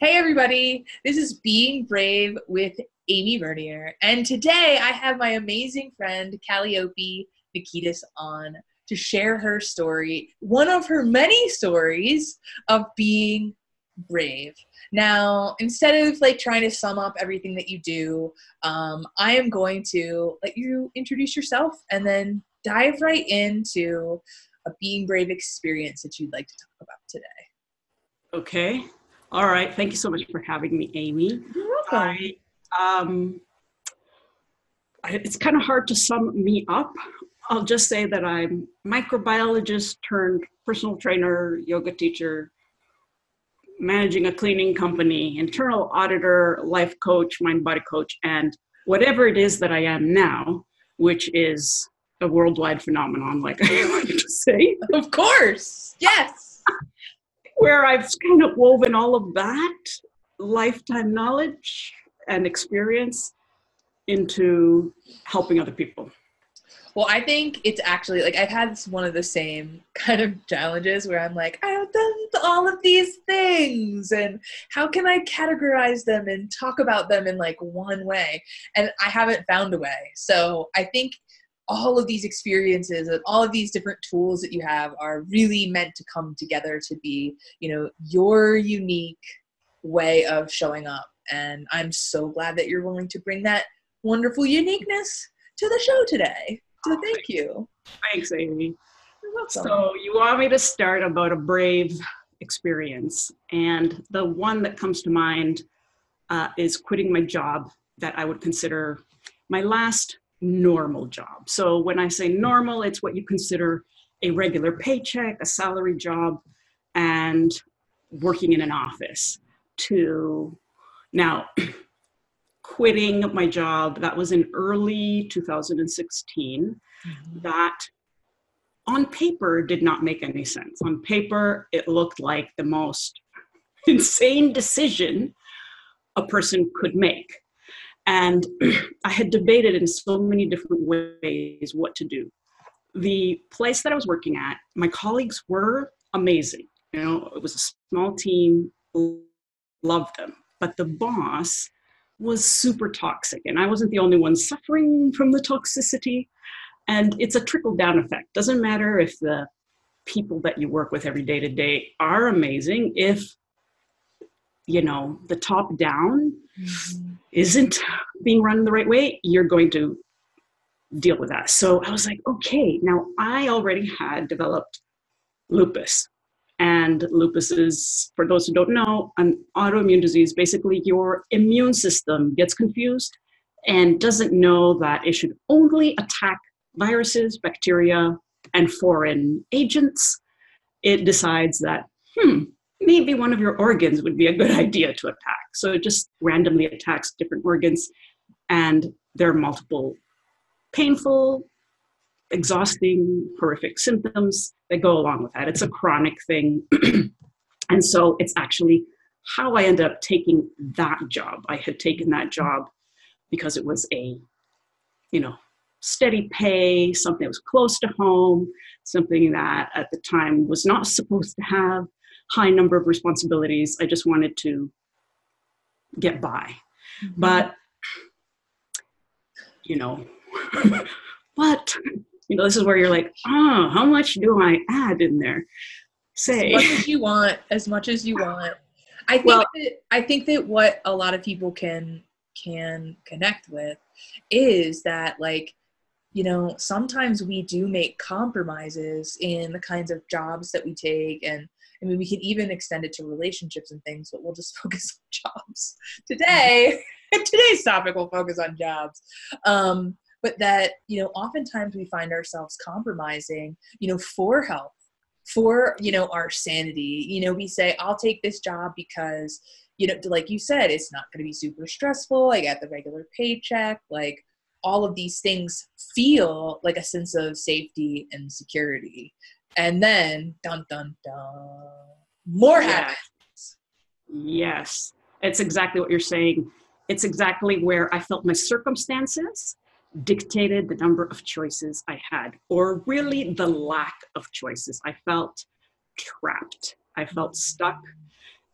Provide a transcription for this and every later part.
Hey, everybody. This is Being Brave with Amy Vernier. And today I have my amazing friend, Kaliopi Nikitas, on to share her story, one of her many stories of being brave. Now, instead of like trying to sum up everything that you do, um, I am going to let you introduce yourself and then dive right into a being brave experience that you'd like to talk about today. Okay. All right. Thank you so much for having me, Amy. You're welcome. I, um, I, it's kind of hard to sum me up. I'll just say that I'm microbiologist turned personal trainer, yoga teacher, managing a cleaning company, internal auditor, life coach, mind body coach, and whatever it is that I am now, which is a worldwide phenomenon, like I like to say. Of course. Yes. Where I've kind of woven all of that lifetime knowledge and experience into helping other people. Well, I think it's actually like I've had one of the same kind of challenges where I'm like, I've done all of these things, and how can I categorize them and talk about them in like one way? And I haven't found a way. So I think all of these experiences and all of these different tools that you have are really meant to come together to be, you know, your unique way of showing up. And I'm so glad that you're willing to bring that wonderful uniqueness to the show today. So thank you. Thanks, Amy. So, you want me to start about a brave experience. And the one that comes to mind uh, is quitting my job that I would consider my last normal job. So, when I say normal, it's what you consider a regular paycheck, a salary job, and working in an office. To now, quitting my job, that was in early 2016. Mm-hmm. That on paper did not make any sense. On paper, it looked like the most insane decision a person could make. And I had debated in so many different ways what to do. The place that I was working at, my colleagues were amazing. You know, it was a small team, loved them. But the boss was super toxic, and I wasn't the only one suffering from the toxicity. And it's a trickle down effect. Doesn't matter if the people that you work with every day to day are amazing, if you know the top down Isn't being run the right way, you're going to deal with that. So I was like, okay, now I already had developed lupus. And lupus is, for those who don't know, an autoimmune disease. Basically, your immune system gets confused and doesn't know that it should only attack viruses, bacteria, and foreign agents. It decides that, hmm, maybe one of your organs would be a good idea to attack. So it just randomly attacks different organs, and there are multiple painful, exhausting, horrific symptoms that go along with that. It's a chronic thing. and so it's actually how I ended up taking that job. I had taken that job because it was a, you know, steady pay, something that was close to home, something that at the time was not supposed to have high number of responsibilities. I just wanted to get by. Mm-hmm. But you know, what? You know, this is where you're like, oh, how much do I add in there? Say. as much as you want, as much as you want. I think Well- that I think that what a lot of people can can connect with is that like you know sometimes we do make compromises in the kinds of jobs that we take and I mean we can even extend it to relationships and things but we'll just focus on jobs. Today today's topic will focus on jobs. Um, but that you know oftentimes we find ourselves compromising you know for health for you know our sanity. You know we say i'll take this job because you know like you said it's not going to be super stressful. I get the regular paycheck. Like all of these things feel like a sense of safety and security and then dun dun dun more Yeah. habits yes, it's exactly what you're saying. It's exactly where I felt my circumstances dictated the number of choices I had, or really the lack of choices. I felt trapped. I felt mm-hmm. stuck.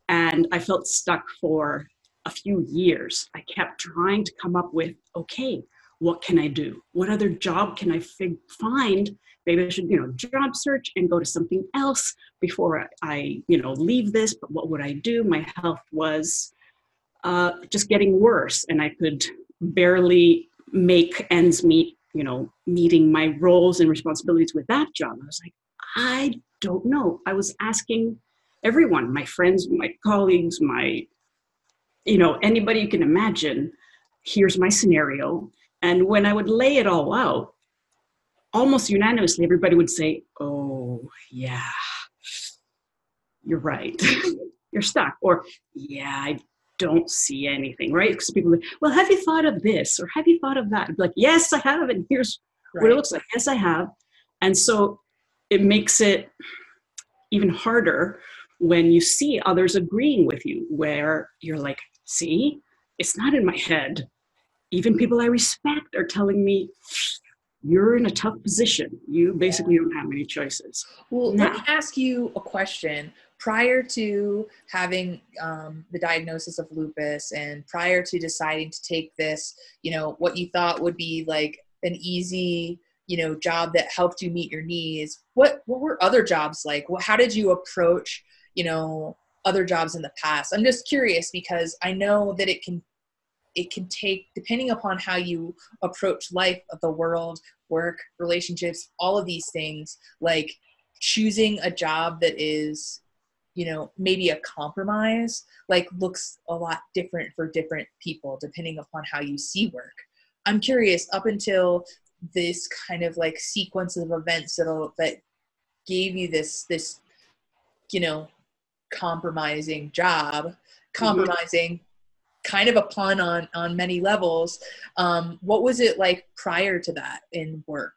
And I felt stuck for a few years. I kept trying to come up with okay, what can I do? What other job can I fig- find? Maybe I should, you know, job search and go to something else before I, you know, leave this. But what would I do? My health was uh, just getting worse, and I could barely make ends meet. You know, meeting my roles and responsibilities with that job. I was like, I don't know. I was asking everyone, my friends, my colleagues, my, you know, anybody you can imagine. Here's my scenario and when I would lay it all out, almost unanimously, everybody would say, Oh, yeah, you're right. you're stuck. Or, Yeah, I don't see anything, right? Because people like, Well, have you thought of this? Or have you thought of that? like, Yes, I have. And here's right. what it looks like. Yes, I have. And so it makes it even harder when you see others agreeing with you, where you're like, See, it's not in my head even people I respect are telling me, you're in a tough position. You basically don't have many choices. Well, now, let me ask you a question. Prior to having um, the diagnosis of lupus and prior to deciding to take this, you know, what you thought would be like an easy, you know, job that helped you meet your needs, what, what were other jobs like? How did you approach, you know, other jobs in the past? I'm just curious because I know that it can it can take depending upon how you approach life of the world work relationships all of these things like choosing a job that is you know maybe a compromise like looks a lot different for different people depending upon how you see work i'm curious up until this kind of like sequence of events that'll, that gave you this this you know compromising job mm-hmm. compromising kind of a pun on on many levels. Um, what was it like prior to that in work?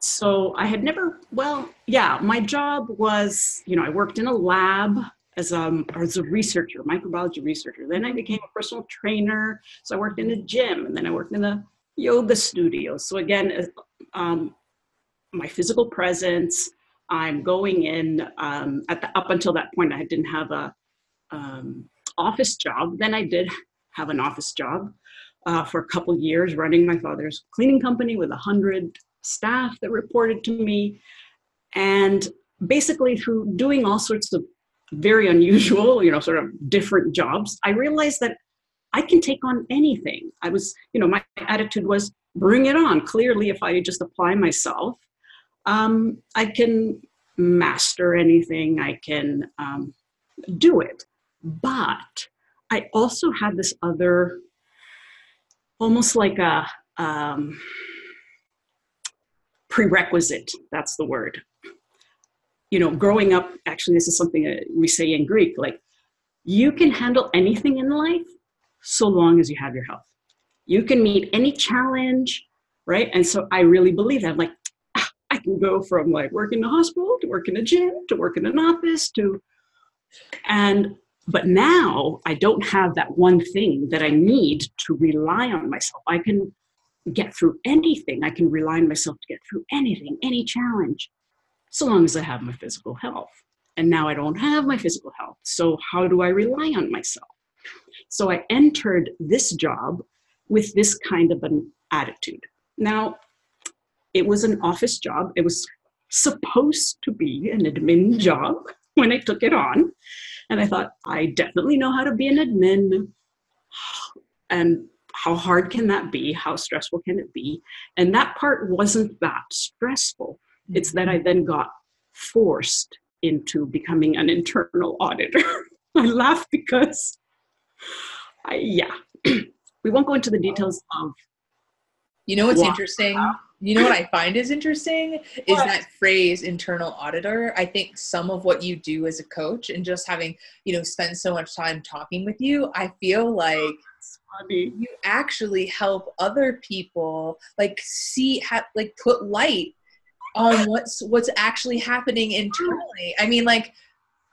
So I had never. Well, yeah, my job was you know I worked in a lab as a, as a researcher, microbiology researcher. Then I became a personal trainer. So I worked in a gym, and then I worked in a yoga studio. So again, um, my physical presence. I'm going in um, at the, up until that point. I didn't have a um, office job. Then I did have an office job uh, for a couple years, running my father's cleaning company with a hundred staff that reported to me, and basically through doing all sorts of very unusual, you know, sort of different jobs, I realized that I can take on anything. I was, you know, my attitude was bring it on. Clearly, if I just apply myself, um, I can master anything. I can um, do it. But I also had this other, almost like a um, prerequisite, that's the word. You know, growing up, actually, this is something that we say in Greek like, you can handle anything in life so long as you have your health. You can meet any challenge, right? And so I really believe that. I'm like, ah, I can go from like working in a hospital to work in a gym to work in an office to, and but now I don't have that one thing that I need to rely on myself. I can get through anything. I can rely on myself to get through anything, any challenge, so long as I have my physical health. And now I don't have my physical health. So, how do I rely on myself? So, I entered this job with this kind of an attitude. Now, it was an office job, it was supposed to be an admin job when I took it on. And I thought, I definitely know how to be an admin. And how hard can that be? How stressful can it be? And that part wasn't that stressful. It's that I mm-hmm. then got forced into becoming an internal auditor. I laugh because, I, yeah, we won't go into the details of. You know what's interesting? You know what I find is interesting is what? that phrase internal auditor. I think some of what you do as a coach and just having, you know, spend so much time talking with you, I feel like you actually help other people like see ha- like put light on what's what's actually happening internally. I mean like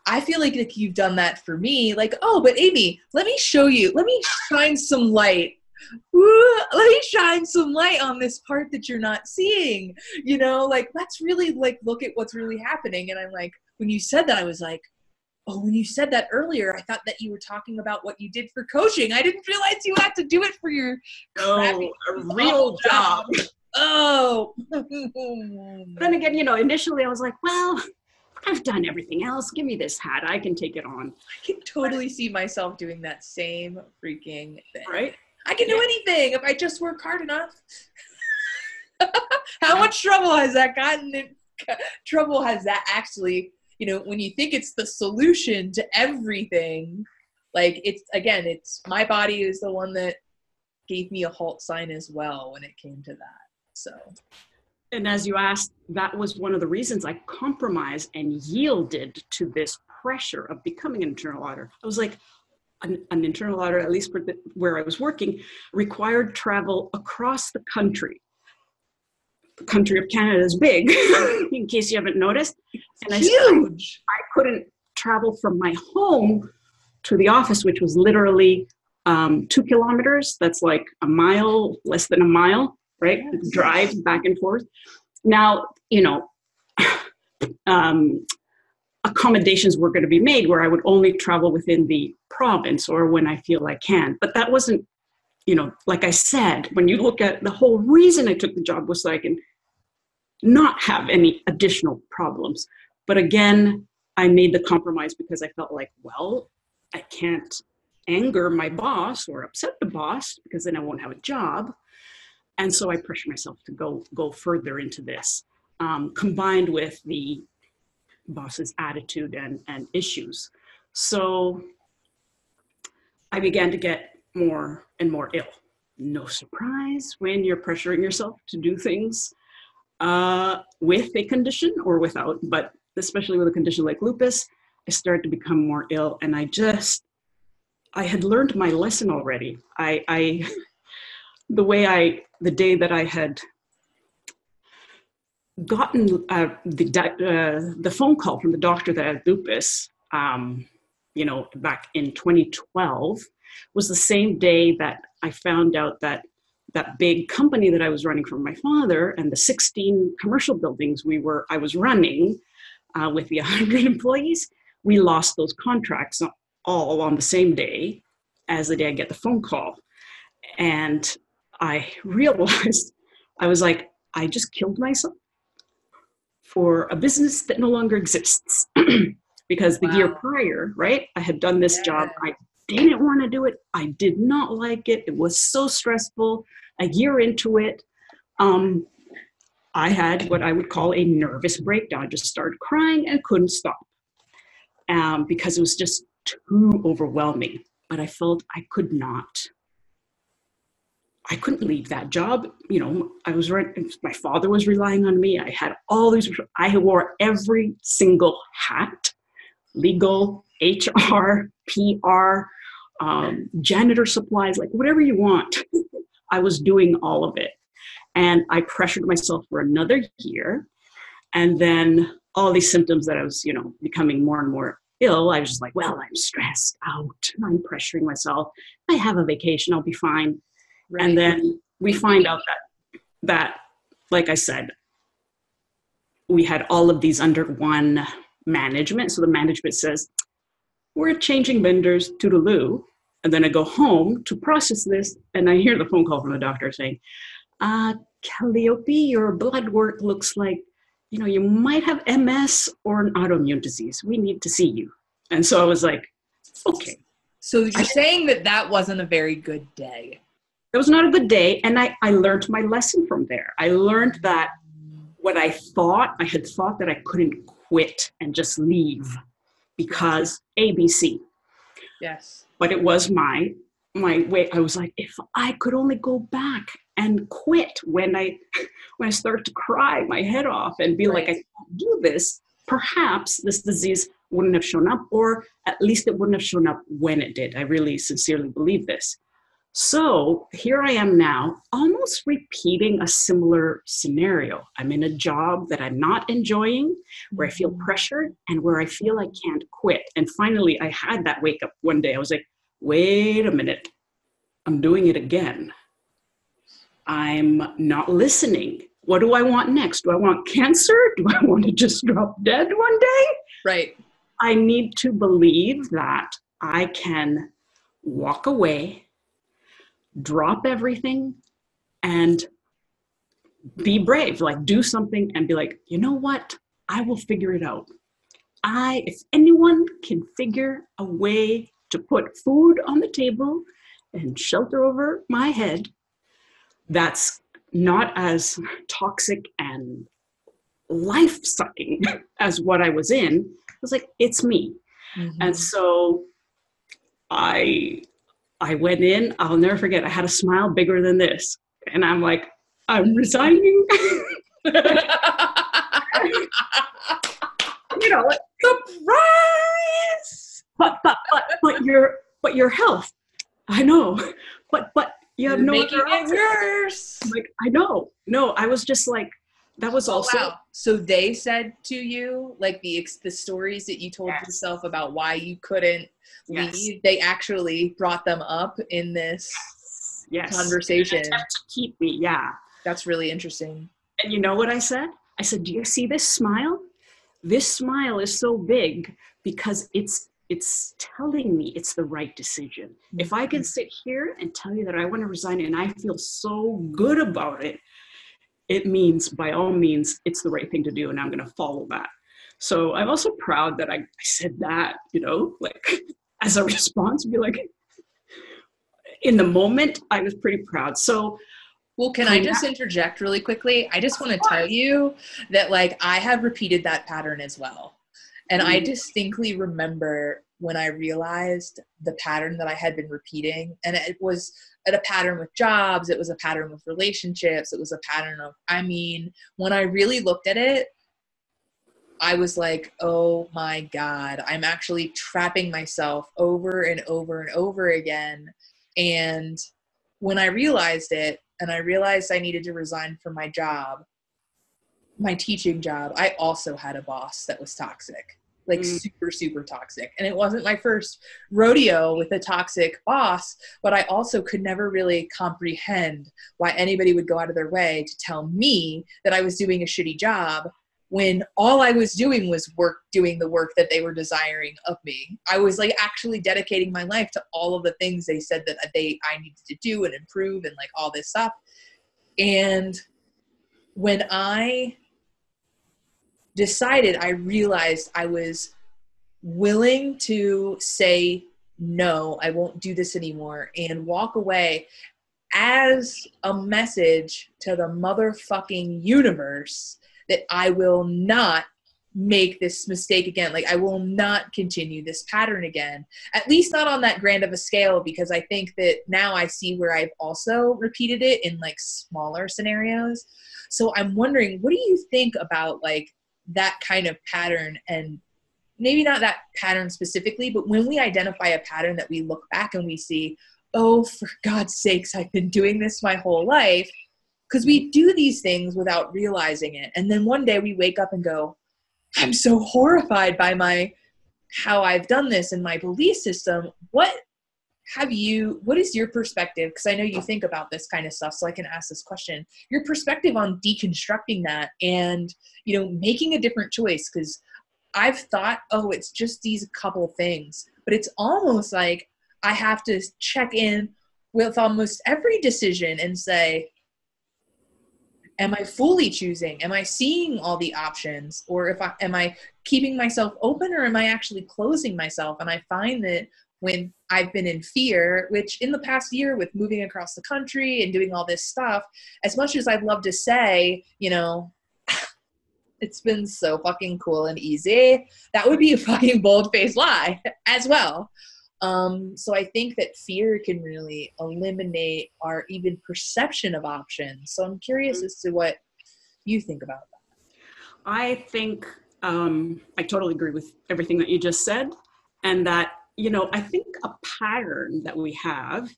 I feel like, like you've done that for me. Like, oh, but Amy, let me show you. Let me shine some light let me shine some light on this part that you're not seeing you know like let's really like look at what's really happening and i'm like when you said that i was like oh, when you said that earlier, I thought that you were talking about what you did for coaching. I didn't realize you had to do it for your oh, a real job. Oh. then again, you know, initially I was like, well, I've done everything else. Give me this hat. I can take it on. I can totally see myself doing that same freaking thing. Right? I can do yeah. anything if I just work hard enough. How much trouble has that gotten in? Trouble has that actually, you know, when you think it's the solution to everything, like it's again, it's my body is the one that gave me a halt sign as well when it came to that. So and as you asked, that was one of the reasons I compromised and yielded to this pressure of becoming an internal auditor. I was like, an, an internal auditor, at least the, where I was working, required travel across the country. The country of Canada is big, in case you haven't noticed. And I, huge. I couldn't travel from my home to the office, which was literally um, two kilometers. That's like a mile, less than a mile right? Yes. Drive back and forth. Now, you know, um, accommodations were going to be made where I would only travel within the province or when I feel I can. But that wasn't, you know, like I said, when you look at the whole reason I took the job was so I can not have any additional problems. But again, I made the compromise because I felt like, well, I can't anger my boss or upset the boss because then I won't have a job and so I pressure myself to go go further into this, um, combined with the boss's attitude and and issues. So I began to get more and more ill. No surprise when you're pressuring yourself to do things uh, with a condition or without, but especially with a condition like lupus, I started to become more ill, and I just I had learned my lesson already. I, I the way I, the day that I had gotten uh, the, uh, the phone call from the doctor that I had lupus, um, you know, back in 2012, was the same day that I found out that that big company that I was running for my father and the 16 commercial buildings we were I was running uh, with the 100 employees, we lost those contracts all on the same day as the day I get the phone call. And I realized I was like, I just killed myself for a business that no longer exists. because the wow. year prior, right, I had done this yeah. job. I didn't want to do it. I did not like it. It was so stressful. A year into it, um, I had what I would call a nervous breakdown. I just started crying and couldn't stop um, because it was just too overwhelming. But I felt I could not I couldn't leave that job. You know, I was. My father was relying on me. I had all these. I wore every single hat: legal, HR, PR, um, janitor supplies, like whatever you want. I was doing all of it, and I pressured myself for another year, and then all these symptoms that I was, you know, becoming more and more ill. I was just like, well, I'm stressed out. I'm pressuring myself. I have a vacation. I'll be fine Right. And then we find out that that, like I said, we had all of these under one management. So the management says, we're changing vendors to the loo. And then I go home to process this, and I hear the phone call from the doctor saying, uh, Kaliopi, your blood work looks like, you know, you might have MS or an autoimmune disease. We need to see you. And so I was like, okay. So you're saying that that wasn't a very good day it was not a good day and I, I learned my lesson from there. I learned that what i thought i had thought that i couldn't quit and just leave because abc yes. But it was my my way. I was like if i could only go back and quit when i when i started to cry my head off and be right. like i can't do this perhaps this disease wouldn't have shown up or at least it wouldn't have shown up when it did. I really sincerely believe this so here I am now, almost repeating a similar scenario. I'm in a job that I'm not enjoying, where I feel mm-hmm. pressured, and where I feel I can't quit. And finally, I had that wake up one day. I was like, wait a minute, I'm doing it again. I'm not listening. What do I want next? Do I want cancer? Do I want to just drop dead one day? Right. I need to believe that I can walk away, drop everything, and be brave. Like, do something and be like, you know what? I will figure it out. I, if anyone can figure a way to put food on the table and shelter over my head, that's not as toxic and life sucking as what I was in. I was like, it's me. Mm-hmm. And so I I went in, I'll never forget, I had a smile bigger than this. And I'm like, I'm resigning. you know, like, surprise! But but but but your but your health. I know. But but you have You're no making it worse. Like I know. No, I was just like that was oh, also wow. so they said to you like the the stories that you told yes. yourself about why you couldn't yes. leave they actually brought them up in this yes. conversation to keep me yeah that's really interesting and you know what i said i said do you see this smile this smile is so big because it's it's telling me it's the right decision. Mm-hmm. If I can sit here and tell you that I want to resign and I feel so good about it, it means by all means it's the right thing to do and i'm going to follow that so i'm also proud that I, I, said that you know like as a response be like in the moment i was pretty proud so well can i just interject really quickly i just want to tell you that like i have repeated that pattern as well and mm-hmm. i distinctly remember when I realized the pattern that I had been repeating. And it was a pattern with jobs, it was a pattern with relationships, it was a pattern of, I mean, when I really looked at it, I was like, oh my God, I'm actually trapping myself over and over and over again. And when I realized it, and I realized I needed to resign from my job, my teaching job, I also had a boss that was toxic like mm. super super toxic and it wasn't my first rodeo with a toxic boss but i also could never really comprehend why anybody would go out of their way to tell me that i was doing a shitty job when all i was doing was work doing the work that they were desiring of me. I was like actually dedicating my life to all of the things they said that they i needed to do and improve and like all this stuff. And when i decided, I realized I was willing to say, no, I won't do this anymore, and walk away as a message to the motherfucking universe that I will not make this mistake again. Like, I will not continue this pattern again. At least not on that grand of a scale, because I think that now I see where I've also repeated it in like smaller scenarios. So I'm wondering, what do you think about like that kind of pattern and maybe not that pattern specifically, but when we identify a pattern that we look back and we see, oh, for God's sakes, I've been doing this my whole life. Because we do these things without realizing it. And then one day we wake up and go, I'm so horrified by my how I've done this and my belief system. What have you what is your perspective because i know you think about this kind of stuff so i can ask this question your perspective on deconstructing that and you know making a different choice because i've thought oh it's just these couple things but it's almost like i have to check in with almost every decision and say am i fully choosing? Am i seeing all the options? Or if i am i keeping myself open or am i actually closing myself? And i find that when I've been in fear, which in the past year with moving across the country and doing all this stuff, as much as I'd love to say, you know, it's been so fucking cool and easy, that would be a fucking bold faced lie as well. Um, so I think that fear can really eliminate our even perception of options. So I'm curious as to what you think about that. I think um, I totally agree with everything that you just said, and that you know, I think a pattern that we have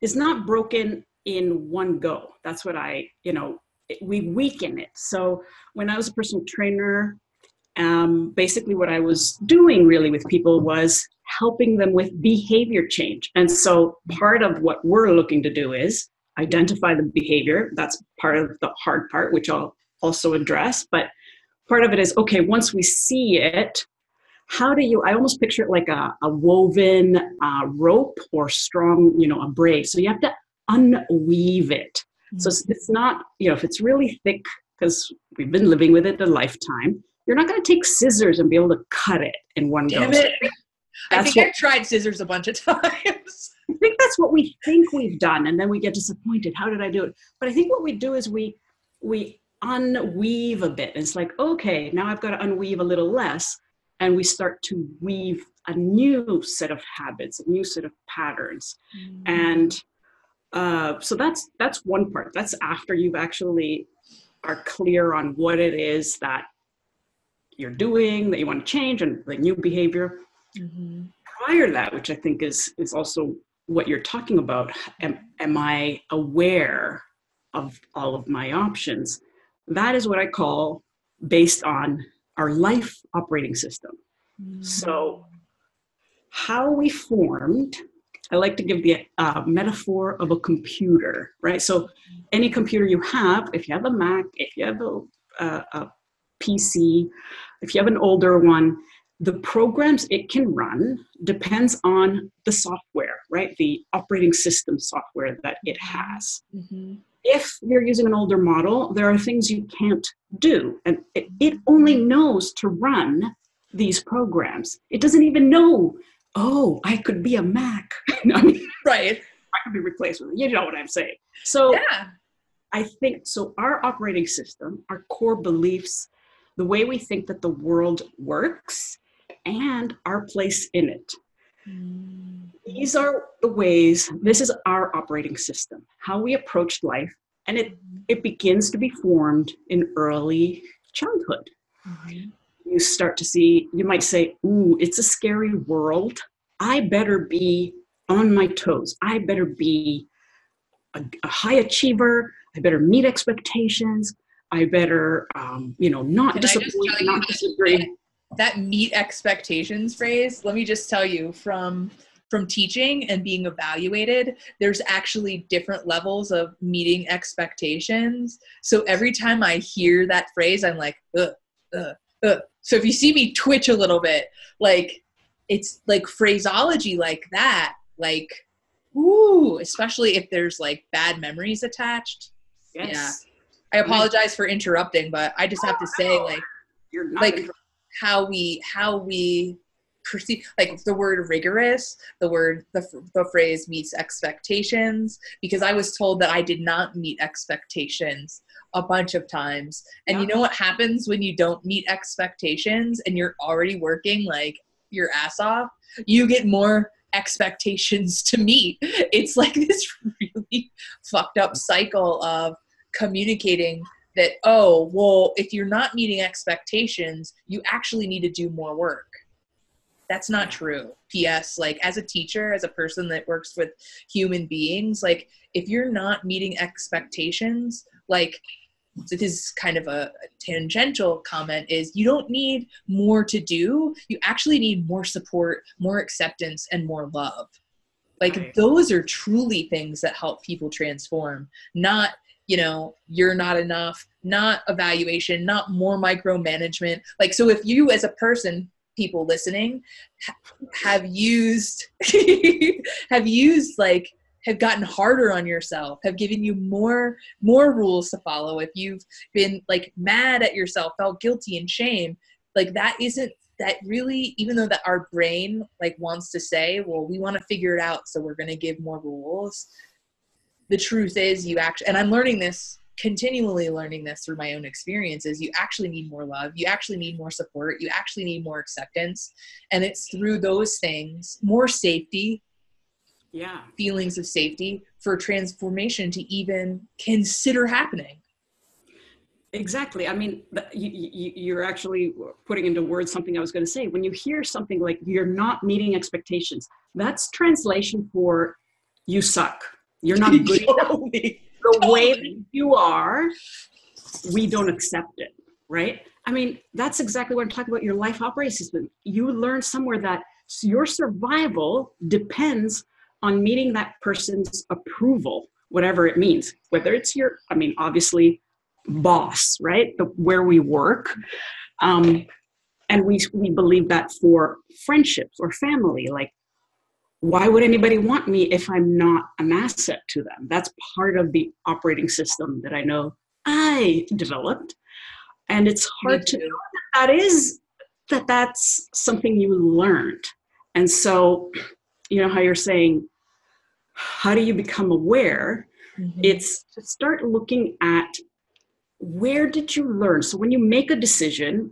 is not broken in one go. That's what I, you know, we weaken it. So when I was a personal trainer, um, basically what I was doing really with people was helping them with behavior change. And so part of what we're looking to do is identify the behavior. That's part of the hard part, which I'll also address. But part of it is okay, once we see it, how do you i almost picture it like a, a woven uh, rope or strong you know a braid so you have to unweave it mm-hmm. so it's, it's not you know if it's really thick because we've been living with it a lifetime you're not going to take scissors and be able to cut it in one Damn go. It. I think what, I've tried scissors a bunch of times. I think that's what we think we've done, and then we get disappointed. How did I do it? But I think what we do is we we unweave a bit. It's like, okay, now I've got to unweave a little less, and we start to weave a new set of habits, a new set of patterns, mm-hmm. and uh, so that's that's one part. That's after you've actually are clear on what it is that you're doing that you want to change and the new behavior. Mm-hmm. Prior to that, which I think is is also what you're talking about, am, am I aware of all of my options? That is what I call based on our life operating system. Mm-hmm. So, how we formed, I like to give the uh, metaphor of a computer, right? So, any computer you have, if you have a Mac, if you have a, a, a PC, if you have an older one, the programs it can run depends on the software, right? The operating system software that it has. Mm-hmm. If you're using an older model, there are things you can't do, and it, it only knows to run these programs. It doesn't even know, oh, I could be a Mac. I mean, right. I could be replaced with, it. you know what I'm saying. So yeah. I think so. Our operating system, our core beliefs, the way we think that the world works and our place in it. Mm. These are the ways, this is our operating system, how we approach life, and it, it begins to be formed in early childhood. Mm-hmm. You start to see, you might say, Ooh, it's a scary world. I better be on my toes. I better be a, a high achiever. I better meet expectations. I better, um, you know, not Can disappoint, not disagree. That meet expectations phrase, let me just tell you from from teaching and being evaluated, there's actually different levels of meeting expectations. So every time I hear that phrase, I'm like, ugh, ugh, ugh. So if you see me twitch a little bit, like it's like phraseology like that, like, ooh, especially if there's like bad memories attached. Yes. Yeah I apologize for interrupting, but I just have to say, like, like how we how we perceive, like the word rigorous, the word the the phrase meets expectations, because I was told that I did not meet expectations a bunch of times, and yeah. you know what happens when you don't meet expectations and you're already working like your ass off, you get more expectations to meet. It's like this really fucked up cycle of communicating that oh well if you're not meeting expectations you actually need to do more work. That's not true. Ps like as a teacher as a person that works with human beings like if you're not meeting expectations like this is kind of a tangential comment is you don't need more to do. You actually need more support more acceptance and more love. Like right. those are truly things that help people transform not you know you're not enough not evaluation not more micromanagement. Like so if you as a person people listening have used have used like have gotten harder on yourself have given you more more rules to follow if you've been like mad at yourself felt guilty and shame like that isn't that really even though that our brain like wants to say well we want to figure it out so we're going to give more rules the truth is you actually and i'm learning this continually learning this through my own experiences. You actually need more love. You actually need more support. You actually need more acceptance. And it's through those things more safety yeah. feelings of safety for transformation to even consider happening. Exactly. I mean you, are actually putting into words something i was going to say. When you hear something like you're not meeting expectations that's translation for you suck you're not good enough. The way that you are, we don't accept it, right? I mean, that's exactly what I'm talking about your life operating system. You learn somewhere that your survival depends on meeting that person's approval, whatever it means. Whether it's your, I mean, obviously, boss, right? The, where we work. Um, and we we believe that for friendships or family like why would anybody want me if i'm not an asset to them? That's part of the operating system that i know i developed. And it's hard to know that that is that that's something you learned. And so you know how you're saying how do you become aware? Mm-hmm. it's to start looking at where did you learn? So when you make a decision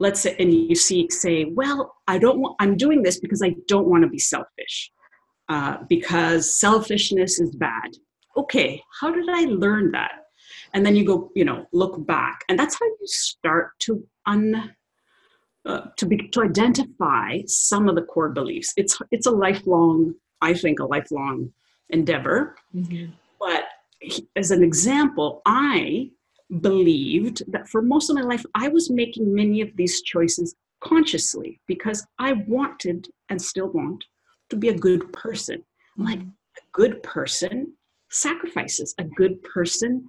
let's say and you see say well i don't want i'm doing this because i don't want to be selfish uh, because selfishness is bad. Okay how did i learn that? And then you go you know look back and that's how you start to un uh, to be to identify some of the core beliefs. It's it's a lifelong i think a lifelong endeavor. Mm-hmm. but as an example i believed that for most of my life, I was making many of these choices consciously because I wanted and still want to be a good person. Mm-hmm. Like a good person sacrifices, a good person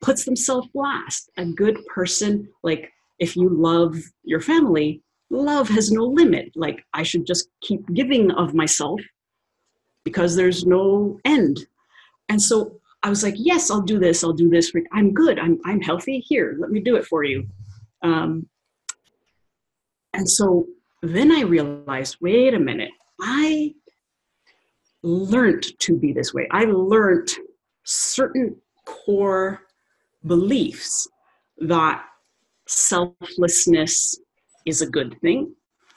puts themselves last, a good person, like if you love your family, love has no limit. Like I should just keep giving of myself because there's no end. And so I was like, yes, I'll do this. I'll do this. I'm good. I'm, I'm healthy. Here, let me do it for you. Um, and so then I realized, wait a minute, I learned to be this way. I learned certain core beliefs that selflessness is a good thing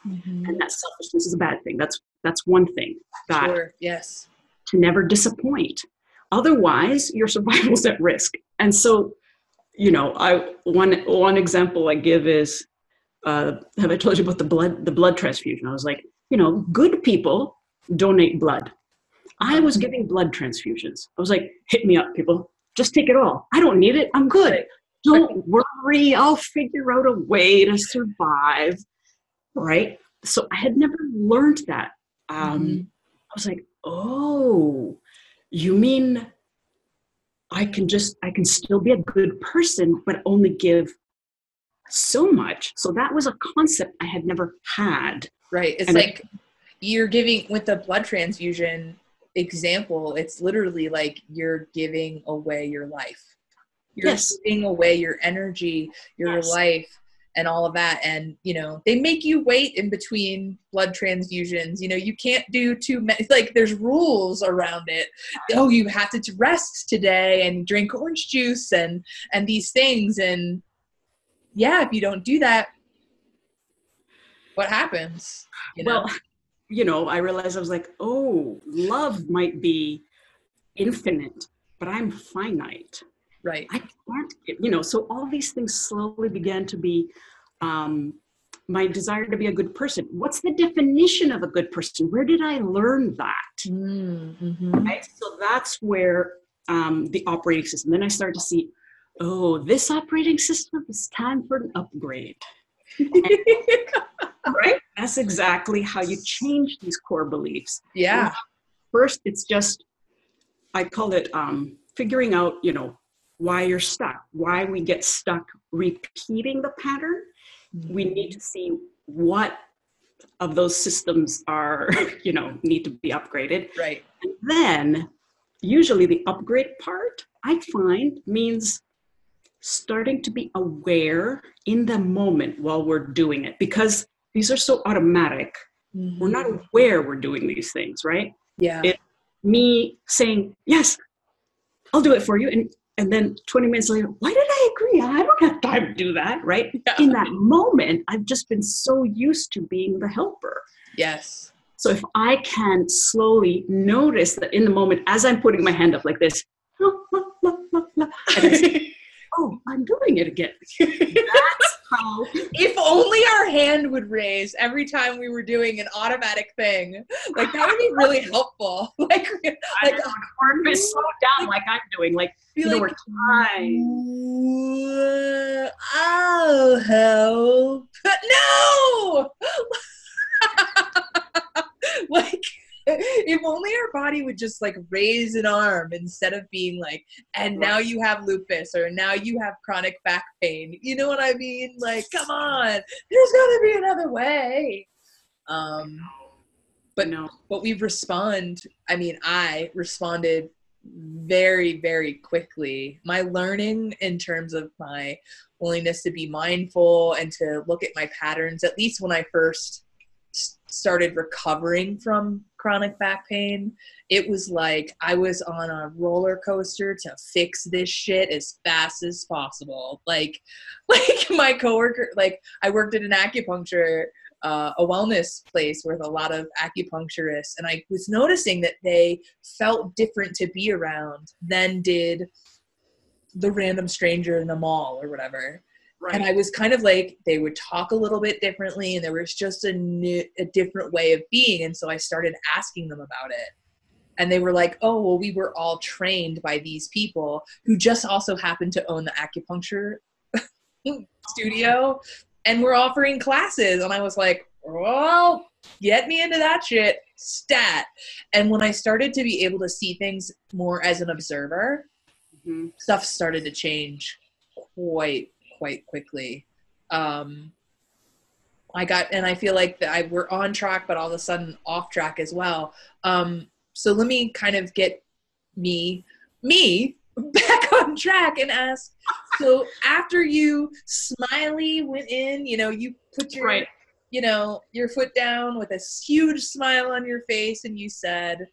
mm-hmm. and that selfishness is a bad thing. That's that's one thing. That sure. yes. To never disappoint Otherwise, your survival is at risk. And so, you know, I one one example I give is uh, have I told you about the blood the blood transfusion? I was like, you know, good people donate blood. I was giving blood transfusions. I was like, hit me up, people. Just take it all. I don't need it. I'm good. Don't worry. I'll figure out a way to survive. Right. So I had never learned that. Um, mm-hmm. I was like, oh, you mean I can just, I can still be a good person, but only give so much. So that was a concept I had never had. Right. It's and like you're giving with the blood transfusion example, it's literally like you're giving away your life. You're yes. giving away your energy, your yes. life and all of that. And you know they make you wait in between blood transfusions. You know you can't do too many like there's rules around it. Oh you have to rest today and drink orange juice and and these things. And yeah if you don't do that what happens? You know? well you know i realized i was like oh love might be infinite but i'm finite right. I can't you know so all these things slowly began to be um, my desire to be a good person. What's the definition of a good person? Where did i learn that? Mm-hmm. right? So that's where um, the operating system then i started to see oh this operating system is time for an upgrade. Right? That's exactly how you change these core beliefs. Yeah. First it's just i call it um, figuring out you know why you're stuck, why we get stuck repeating the pattern. We need to see what of those systems are, you know, need to be upgraded. Right. And then usually the upgrade part I find means starting to be aware in the moment while we're doing it because these are so automatic. Mm-hmm. We're not aware we're doing these things, right? Yeah. It, me saying, yes, I'll do it for you. And and then 20 minutes later why did i agree i don't have time to do that right yeah. in that moment i've just been so used to being the helper yes so if i can slowly notice that in the moment as i'm putting my hand up like this oh, I'm doing it again. That's how. if only our hand would raise every time we were doing an automatic thing. Like that would be really helpful. Like, like arm is slow down, like I'm doing. Like, you know, like, Oh help! No. like if only our body would just like raise an arm instead of being like, and now you have lupus or now you have chronic back pain. You know what I mean? Like, come on, there's got to be another way. Um, but no, but we respond. I mean, I responded very, very quickly. My learning in terms of my willingness to be mindful and to look at my patterns, at least when I first started recovering from chronic back pain, it was like I was on a roller coaster to fix this shit as fast as possible. Like, like my coworker, like I worked at an acupuncture, uh, a wellness place with a lot of acupuncturists, and I was noticing that they felt different to be around than did the random stranger in the mall or whatever. Right. And I was kind of like they would talk a little bit differently, and there was just a new, a different way of being. And so I started asking them about it, and they were like, "Oh, well, we were all trained by these people who just also happened to own the acupuncture studio, and we're offering classes." And I was like, "Well, get me into that shit, stat." And when I started to be able to see things more as an observer, mm-hmm. stuff started to change quite quite quickly. Um, I got, and I feel like that I we're on track, but all of a sudden off track as well. Um, so let me kind of get me, me back on track and ask. So after you smiley went in, you know, you put your, right. you know, your foot down with a huge smile on your face, and you said,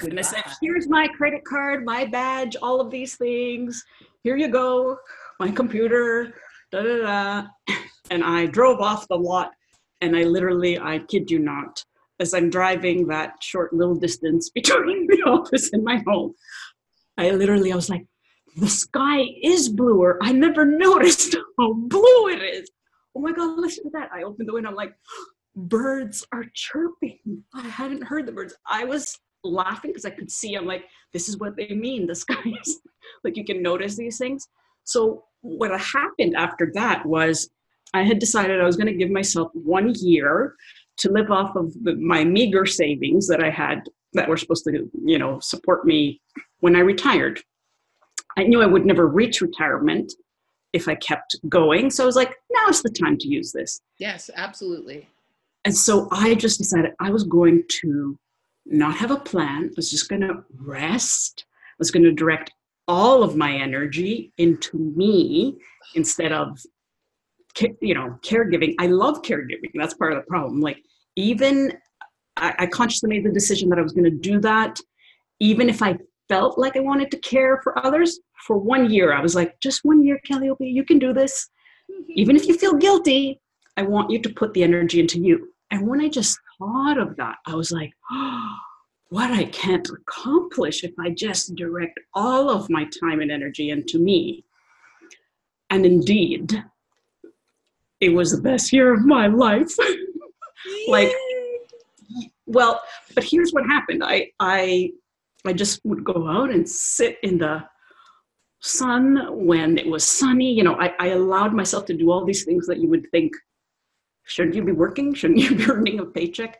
and I said, "Here's my credit card, my badge, all of these things. Here you go my computer, da da da. And I drove off the lot and I literally, I kid you not, as I'm driving that short little distance between the office and my home, I literally, I was like, the sky is bluer. I never noticed how blue it is. Oh my God, listen to that. I opened the window. I'm like, birds are chirping. I hadn't heard the birds. I was laughing because I could see, I'm like, this is what they mean. The sky is like, you can notice these things. So what happened after that was I had decided I was going to give myself one year to live off of the, my meager savings that I had that were supposed to, you know, support me when I retired. I knew I would never reach retirement if I kept going. So I was like, now's the time to use this. Yes, absolutely. And so I just decided I was going to not have a plan. I was just going to rest. I was going to direct all of my energy into me instead of you know caregiving. I love caregiving. That's part of the problem. Like even i, I consciously made the decision that i was going to do that. Even if i felt like i wanted to care for others for one year i was like just one year Kaliopi you can do this. Mm-hmm. Even if you feel guilty i want you to put the energy into you. And when i just thought of that i was like oh what I can't accomplish if I just direct all of my time and energy into me. And indeed, it was the best year of my life. like, well, but here's what happened. I, I, I just would go out and sit in the sun when it was sunny. You know, I, I allowed myself to do all these things that you would think, shouldn't you be working? Shouldn't you be earning a paycheck?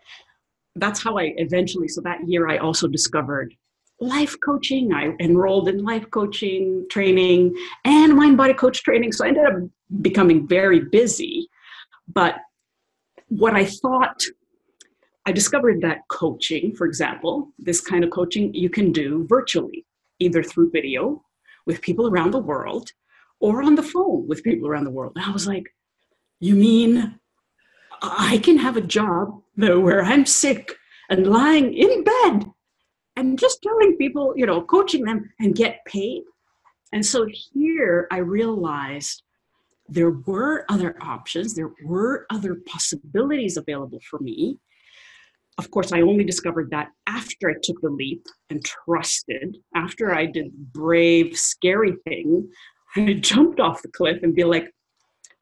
That's how I eventually, so that year I also discovered life coaching. I enrolled in life coaching training and mind body coach training. So I ended up becoming very busy. But what I thought, I discovered that coaching, for example, this kind of coaching you can do virtually, either through video with people around the world or on the phone with people around the world. And I was like, you mean I can have a job though where I'm sick and lying in bed and just telling people, you know, coaching them and get paid. And so here I realized there were other options, there were other possibilities available for me. Of course, I only discovered that after I took the leap and trusted, after I did brave, scary thing, I jumped off the cliff and be like,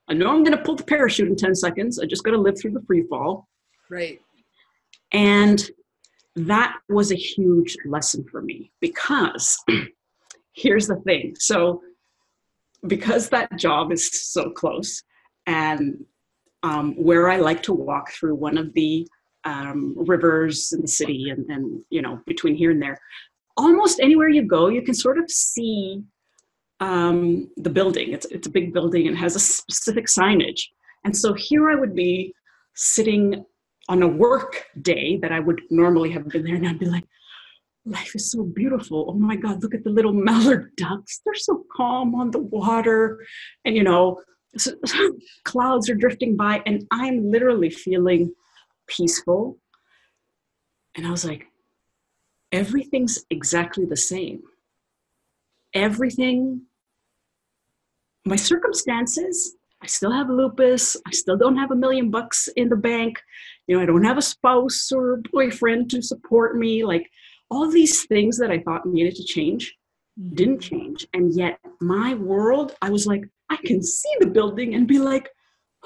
I know I'm going to pull the parachute in 10 seconds. I just got to live through the free fall. Right. And that was a huge lesson for me because here's the thing. So, because that job is so close and um, where I like to walk through one of the um, rivers in the city and, and, you know, between here and there. Almost anywhere you go, you can sort of see um, the building. It's, it's a big building and has a specific signage. And so here I would be sitting on a work day that I would normally have been there, and I'd be like, life is so beautiful. Oh my God, look at the little mallard ducks. They're so calm on the water. And, you know, clouds are drifting by, and I'm literally feeling peaceful. And I was like, everything's exactly the same. Everything, my circumstances, I still have lupus. I still don't have a million bucks in the bank. You know, I don't have a spouse or a boyfriend to support me. Like all these things that I thought needed to change mm-hmm. didn't change. And yet, my world, I was like, I can see the building and be like,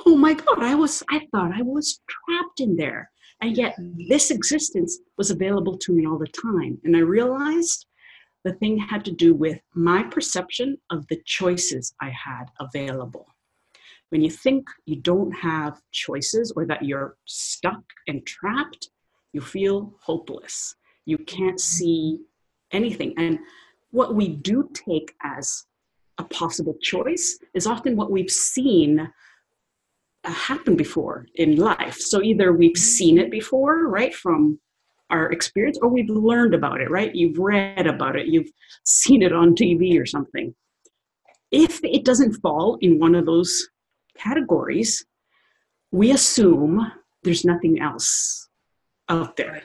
oh my God, I was, I thought I was trapped in there. And yet, mm-hmm. this existence was available to me all the time. And I realized the thing had to do with my perception of the choices I had available. When you think you don't have choices or that you're stuck and trapped, you feel hopeless. You can't see anything. And what we do take as a possible choice is often what we've seen uh, happen before in life. So either we've seen it before, right, from our experience, or we've learned about it, right? You've read about it, you've seen it on TV or something. If it doesn't fall in one of those categories, we assume there's nothing else out there.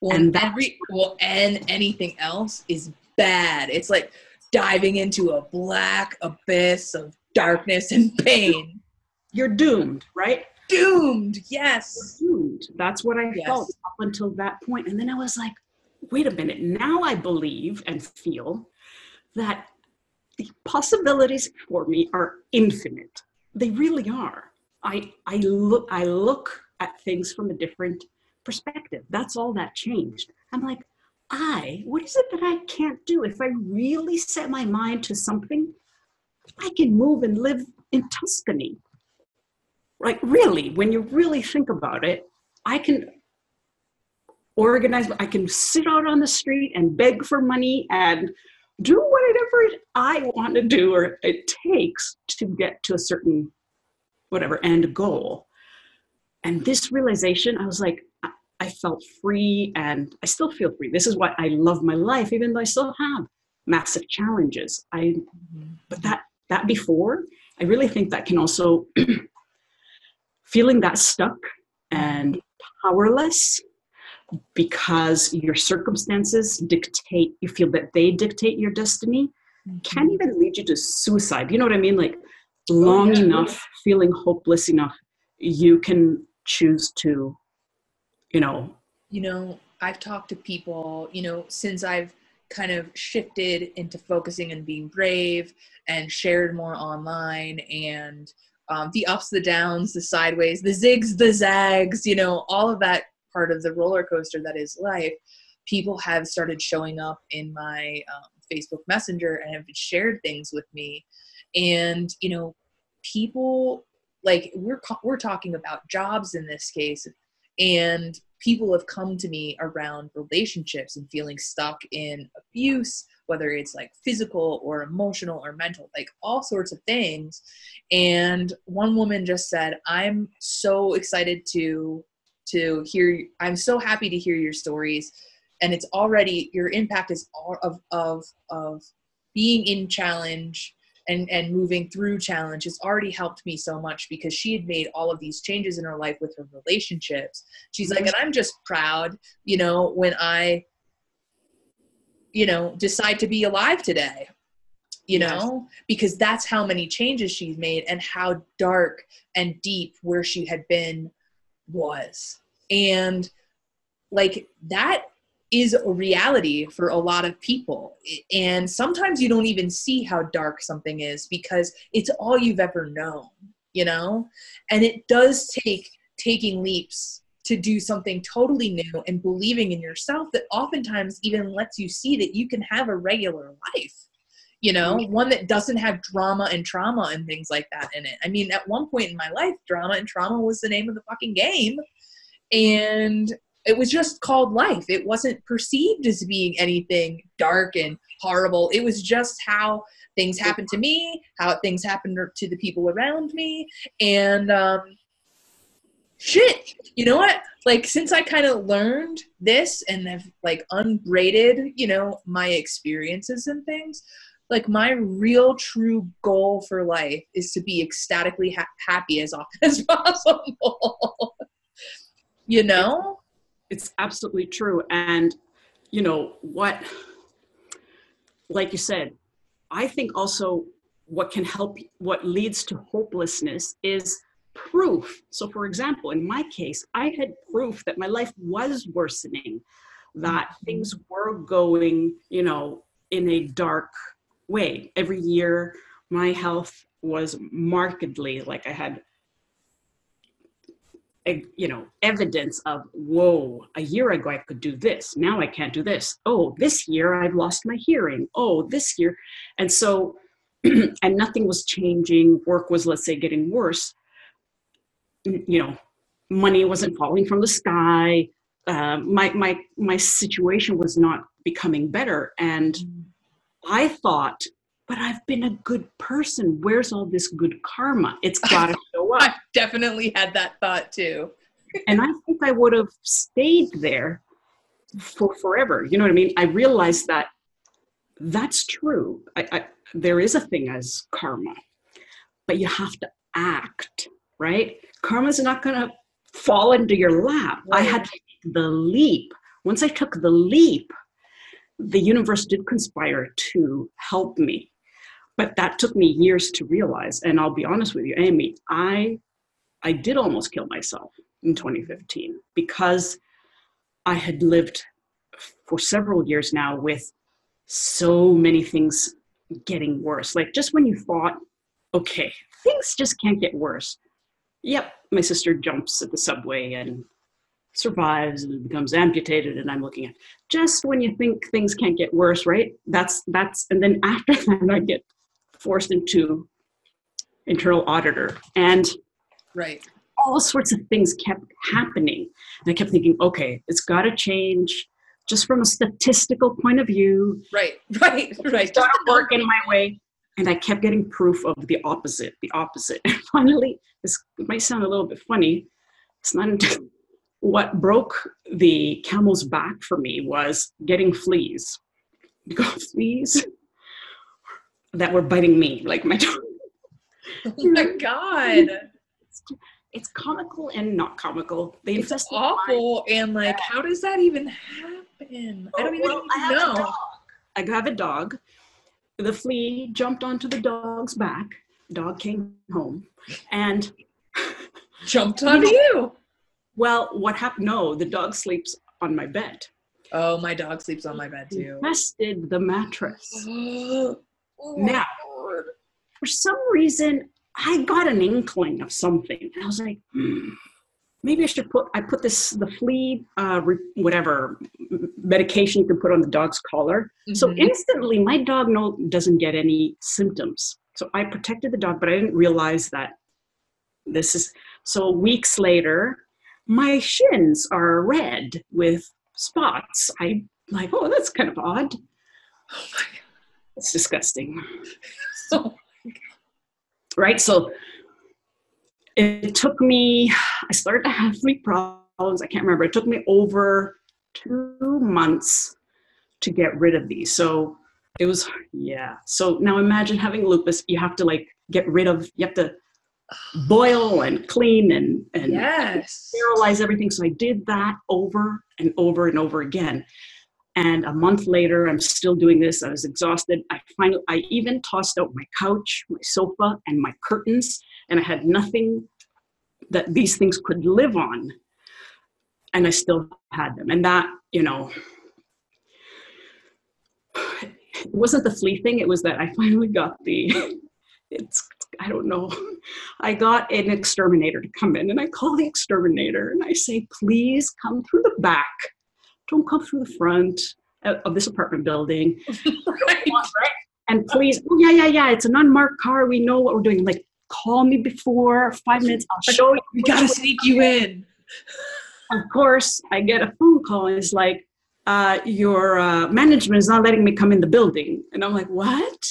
Well, and every well, and anything else is bad. It's like diving into a black abyss of darkness and pain. You're doomed, right? Doomed, yes. Doomed. That's what I yes. felt up until that point. And then I was like, wait a minute. Now I believe and feel that the possibilities for me are infinite. They really are. I, I look I look at things from a different perspective. That's all that changed. I'm like, I, what is it that I can't do? If I really set my mind to something, I can move and live in Tuscany. Like, really, when you really think about it, I can organize, I can sit out on the street and beg for money and do whatever I want to do or it takes to get to a certain, whatever, end goal. And this realization, I was like, I felt free and I still feel free. This is why I love my life, even though I still have massive challenges. I, mm-hmm. but that that before, I really think that can also feeling that stuck and powerless because your circumstances dictate you feel that they dictate your destiny can mm-hmm. even lead you to suicide you know what i mean like long oh, yeah. enough feeling hopeless enough you can choose to you know you know i've talked to people you know since i've kind of shifted into focusing and being brave and shared more online and um, the ups the downs the sideways the zigs the zags you know all of that part of the roller coaster that is life people have started showing up in my um, facebook messenger and have shared things with me. And you know people like we're we're talking about jobs in this case and people have come to me around relationships and feeling stuck in abuse whether it's like physical or emotional or mental like all sorts of things. And one woman just said i'm so excited to to hear i'm so happy to hear your stories. And it's already your impact is all of of of being in challenge and and moving through challenge has already helped me so much because she had made all of these changes in her life with her relationships. She's like mm-hmm. and i'm just proud you know when i you know decide to be alive today you know because that's how many changes she's made and how dark and deep where she had been was and like that is a reality for a lot of people. And sometimes you don't even see how dark something is because it's all you've ever known, you know? And it does take taking leaps to do something totally new and believing in yourself that oftentimes even lets you see that you can have a regular life you know mm-hmm. one that doesn't have drama and trauma and things like that in it i mean at one point in my life drama and trauma was the name of the fucking game and it was just called life. It wasn't perceived as being anything dark and horrible. It was just how things happened to me, how things happened to the people around me, and um, shit. You know what? Like since I kind of learned this and have like unbraided, you know, my experiences and things. Like my real true goal for life is to be ecstatically ha- happy as often as possible. you know? it's absolutely true and you know what like you said i think also what can help what leads to hopelessness is proof. So for example in my case i had proof that my life was worsening that mm-hmm. things were going you know in a dark way. Every year my health was markedly like i had a, you know evidence of whoa a year ago i could do this. Now i can't do this. Oh this year i've lost my hearing. Oh this year and so and nothing was changing. Work was let's say getting worse you know money wasn't falling from the sky uh, my my my situation was not becoming better and mm. i thought but I've been a good person. Where's all this good karma? It's got to show up. I definitely had that thought too. and I think I would have stayed there for forever. You know what I mean? I realized that that's true. I, I, there is a thing as karma, but you have to act, right? Karma's not going to fall into your lap. Right. I had to take the leap. Once I took the leap, the universe did conspire to help me but that took me years to realize and i'll be honest with you amy i i did almost kill myself in 2015 because i had lived for several years now with so many things getting worse like just when you thought okay things just can't get worse yep my sister jumps at the subway and survives and becomes amputated and i'm looking at just when you think things can't get worse right? That's that's and then after that i get forced into internal auditor. And right. all sorts of things kept happening. And i kept thinking okay it's got to change just from a statistical point of view. Right right right. got to work in my way. And i kept getting proof of the opposite the opposite. And finally this might sound a little bit funny it's not until what broke the camel's back for me was getting fleas because fleas that were biting me, like my dog. Oh my god. It's, it's comical and not comical. They it's infest awful and like yeah. how does that even happen? I oh, don't even well, I know. I have a dog. The flea jumped onto the dog's back. Dog came home and jumped on you. you. Well, what happened? No, the dog sleeps on my bed. Oh, my dog sleeps on my bed too. Infested the mattress. Oh, now, for some reason, I got an inkling of something. I was like, hmm, maybe I should put, I put this, the flea, uh, re, whatever medication you can put on the dog's collar. Mm-hmm. So instantly my dog no, doesn't get any symptoms. So I protected the dog, but I didn't realize that this is, so weeks later, my shins are red with spots. I like, oh, that's kind of odd. Oh my God. It's disgusting. so, right? So it took me, I started to have sleep problems. I can't remember. It took me over two months to get rid of these. So it was, yeah. So now imagine having lupus. You have to like get rid of, you have to boil and clean and, and yes. sterilize everything. So I did that over and over and over again. And a month later, I'm still doing this. I was exhausted. I finally, I even tossed out my couch, my sofa, and my curtains, and I had nothing that these things could live on. And I still had them. And that, you know, it wasn't the flea thing. It was that I finally got the, it's, I don't know. I got an exterminator to come in, and I call the exterminator and I say, please come through the back don't come through the front of this apartment building. right. And please, oh, yeah, yeah, yeah, it's an unmarked car. We know what we're doing. I'm like, call me before five minutes. I'll show you. We gotta sneak you in. of course, I get a phone call and it's like, uh, your uh, management is not letting me come in the building. And I'm like, what?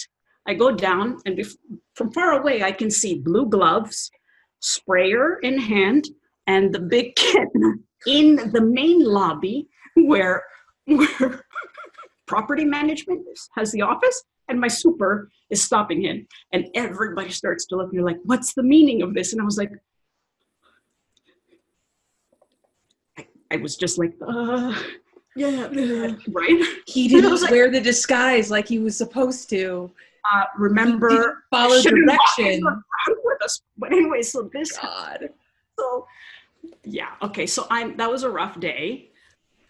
I go down and bef- from far away, I can see blue gloves, sprayer in hand, and the big kitten in the main lobby where, where property management has the office and my super is stopping him and everybody starts to look and you're like what's the meaning of this and i was like i, I was just like uh yeah. Uh, right? He didn't like- wear the disguise like he was supposed to. uh, remember Follow direction. with us? But anyway so this God. so yeah okay so i'm that was a rough day.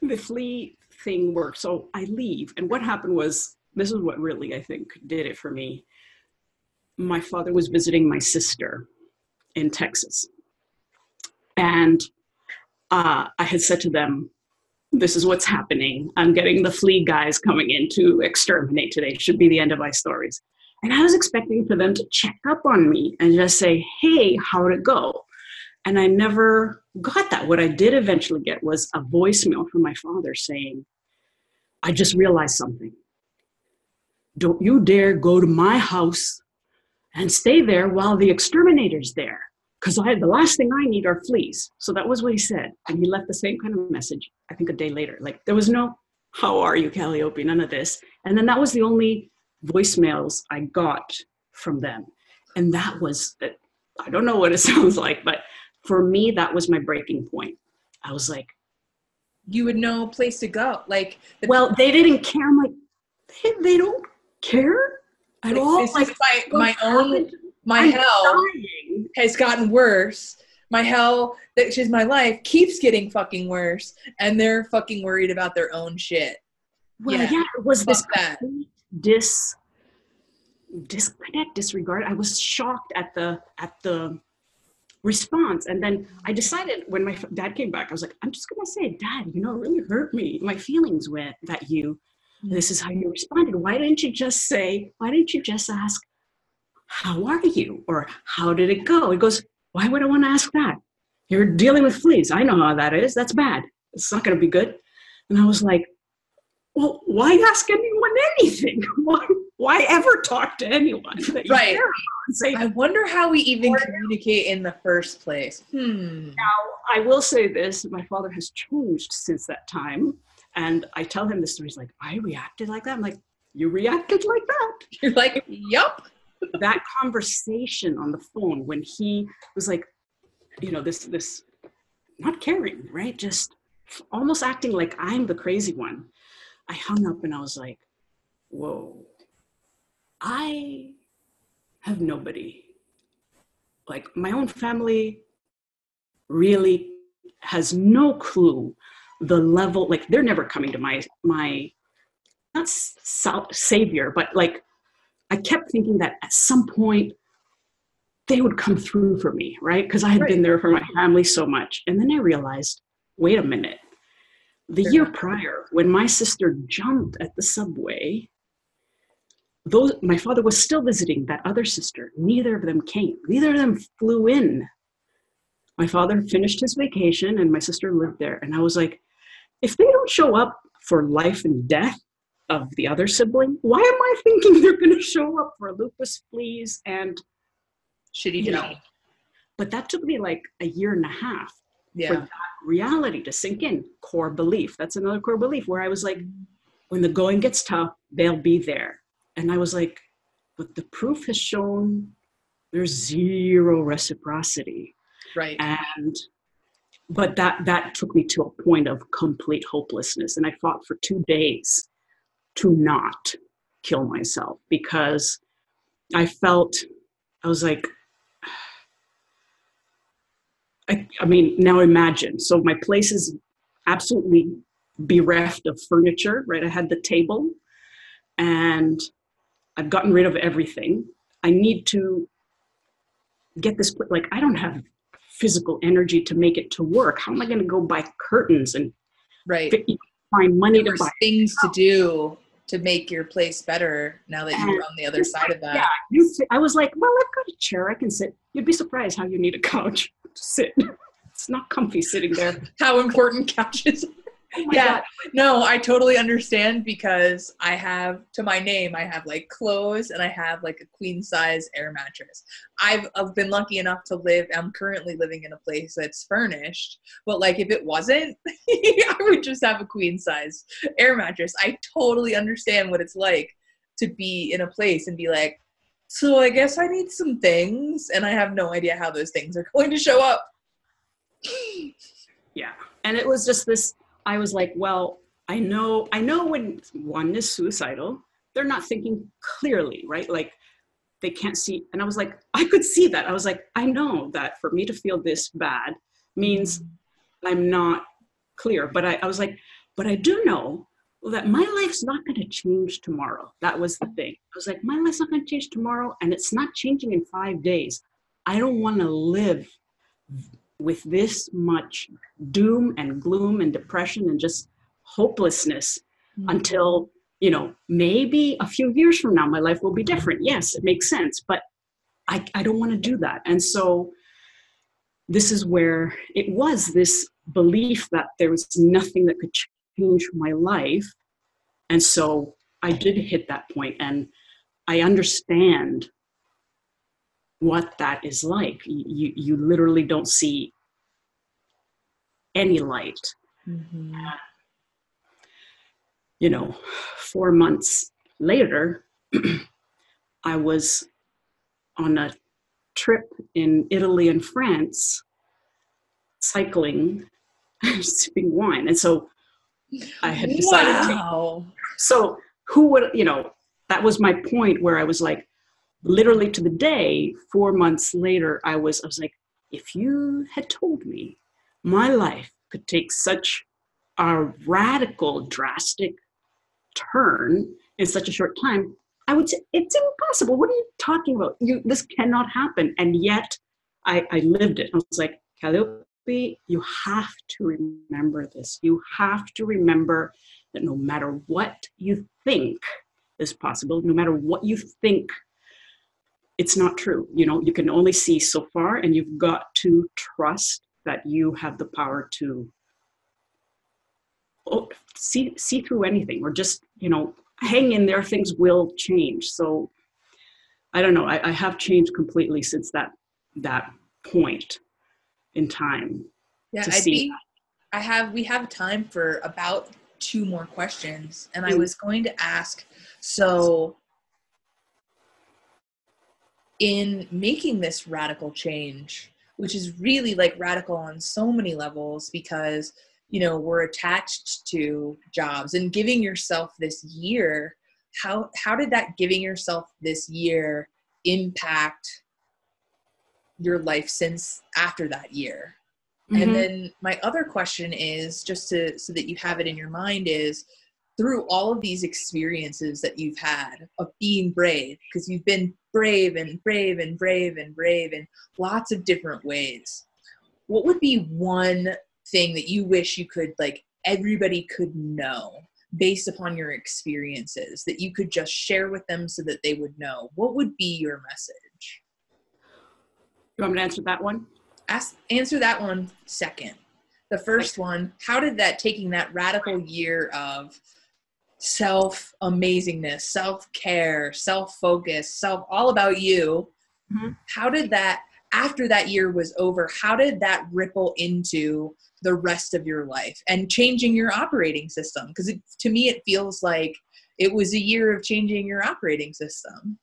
The flea thing worked so i leave. And what happened was this is what really i think did it for me. My father was visiting my sister in texas. And uh, i had said to them this is what's happening i'm getting the flea guys coming in to exterminate today should be the end of my stories and i was expecting for them to check up on me and just say hey how'd it go and I never got that. What I did eventually get was a voicemail from my father saying, I just realized something. Don't you dare go to my house and stay there while the exterminator's there. Because I the last thing I need are fleas. So that was what he said. And he left the same kind of message, I think a day later. Like there was no, how are you, Kaliopi? None of this. And then that was the only voicemails I got from them. And that was, I don't know what it sounds like, but for me, that was my breaking point. I was like, You would know a place to go. Like, the, well, they didn't care. I'm like, they, they don't care at like, all. this Like, is my, my own? My I'm hell dying. has gotten worse. My hell, that is my life, keeps getting fucking worse. And they're fucking worried about their own shit. Well, Yeah. yeah, it was this Fuck that. complete dis disconnect, disregard. I was shocked at the at the response, and then I decided when my dad came back, I was like, I'm just gonna say, Dad, you know, it really hurt me. My feelings went that you. Mm. This is how you responded. Why didn't you just say? Why didn't you just ask? How are you? Or how did it go? It goes, Why would I want to ask that? You're dealing with fleas. I know how that is. That's bad. It's not going to be good. And I was like, well, why ask anyone anything? Why, why ever talk to anyone that you Right. care about and say, I wonder how we even communicate in the first place. Hmm. Now, I will say this, my father has changed since that time. And I tell him this story. He's like, I reacted like that. I'm like, you reacted like that. You're like, yup. That conversation on the phone when he was like, you know, this, this, not caring, right? Just almost acting like I'm the crazy one. I hung up and I was like, whoa, I have nobody. Like my own family really has no clue the level, like they're never coming to my, my, not savior, but like I kept thinking that at some point they would come through for me, right? Because I had Right. been there for my family so much. And then I realized, wait a minute. The They're year prior, when my sister jumped at the subway, those my father was still visiting that other sister. Neither of them came. Neither of them flew in. My father finished his vacation and my sister lived there. And I was like, if they don't show up for life and death of the other sibling, why am I thinking they're going to show up for lupus, fleas, and Shitty you know? But that took me like a year and a half Yeah. for that reality to sink in. Core belief. That's another core belief where I was like, when the going gets tough, they'll be there. And I was like, but the proof has shown there's zero reciprocity. Right. And but that that took me to a point of complete hopelessness. And I fought for two days to not kill myself because I felt I was like I, I mean, now imagine. So my place is absolutely bereft of furniture, right? I had the table and I've gotten rid of everything. I need to get this, like, I don't have physical energy to make it to work. How am I going to go buy curtains and Right. fi- find money to buy? things to do to make your place better now that you're on the other side of that. Yeah, you I was like, well, I've got a chair. I can sit. You'd be surprised how you need a couch to sit. it's not comfy sitting there. How important couches Oh yeah God. no i totally understand because i have to my name i have like clothes and i have like a queen size air mattress i've, I've been lucky enough to live i'm currently living in a place that's furnished but like if it wasn't i would just have a queen size air mattress i totally understand what it's like to be in a place and be like so i guess i need some things and i have no idea how those things are going to show up Yeah. And it was just this I was like, well, I know I know when one is suicidal, they're not thinking clearly, right? Like they can't see and I was like, I could see that. I was like, I know that for me to feel this bad means I'm not clear. But I, I was like, but I do know that my life's not going to change tomorrow. That was the thing. I was like, my life's not going to change tomorrow, and it's not changing in five days. I don't want to live with this much doom and gloom and depression and just hopelessness mm-hmm. until you know maybe a few years from now my life will be different. Yes it makes sense but i, I don't want to do that. And so this is where it was this belief that there was nothing that could change my life. And so i did hit that point and i understand what that is like you you literally don't see any light Mhm. you know, four months later, I was on a trip in Italy and France, cycling, sipping wine. And so I had decided to wow. so who would you know that was my point where i was like literally to the day four months later i was i was like if you had told me my life could take such a radical drastic turn in such a short time i would say it's impossible. What are you talking about? You this cannot happen. And yet i i lived it. I was like Kaliopi, you have to remember this. You have to remember that no matter what you think is possible, no matter what you think, it's not true. You know, you can only see so far, and you've got to trust that you have the power to oh, see see through anything, or just you know, hang in there. Things will change. So, I don't know. I, I have changed completely since that that point in time. Yeah, I'd see. I have. We have time for about two more questions, and I Mm. was going to ask. So, in making this radical change, which is really like radical on so many levels, because you know we're attached to jobs and giving yourself this year. How how did that giving yourself this year impact your life since after that year? Mhm. And then my other question is just to so that you have it in your mind is through all of these experiences that you've had of being brave because you've been brave and brave and brave and brave in lots of different ways. What would be one thing that you wish you could like everybody could know based upon your experiences that you could just share with them so that they would know? What would be your message? you want me to answer that one? ask answer that one second the first one how did that taking that radical year of self amazingness self care self focus self all about you Mhm. how did that after that year was over how did that ripple into the rest of your life and changing your operating system because to me it feels like it was a year of changing your operating system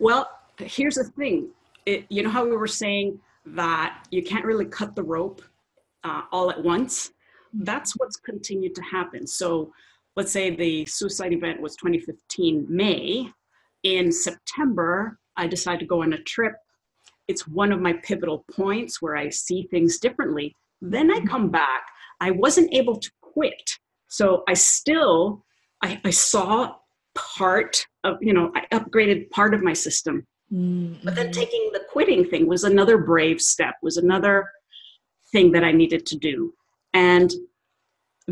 Well, here's the thing. It, you know how we were saying that you can't really cut the rope uh, all at once? That's what's continued to happen. So let's say the suicide event was 2015 May. In September, I decided to go on a trip. It's one of my pivotal points where I see things differently. Then I come back. I wasn't able to quit. So I still, I, I saw part of, you know, I upgraded part of my system. But then mm-hmm. taking the quitting thing was another brave step, was another thing that I needed to do. And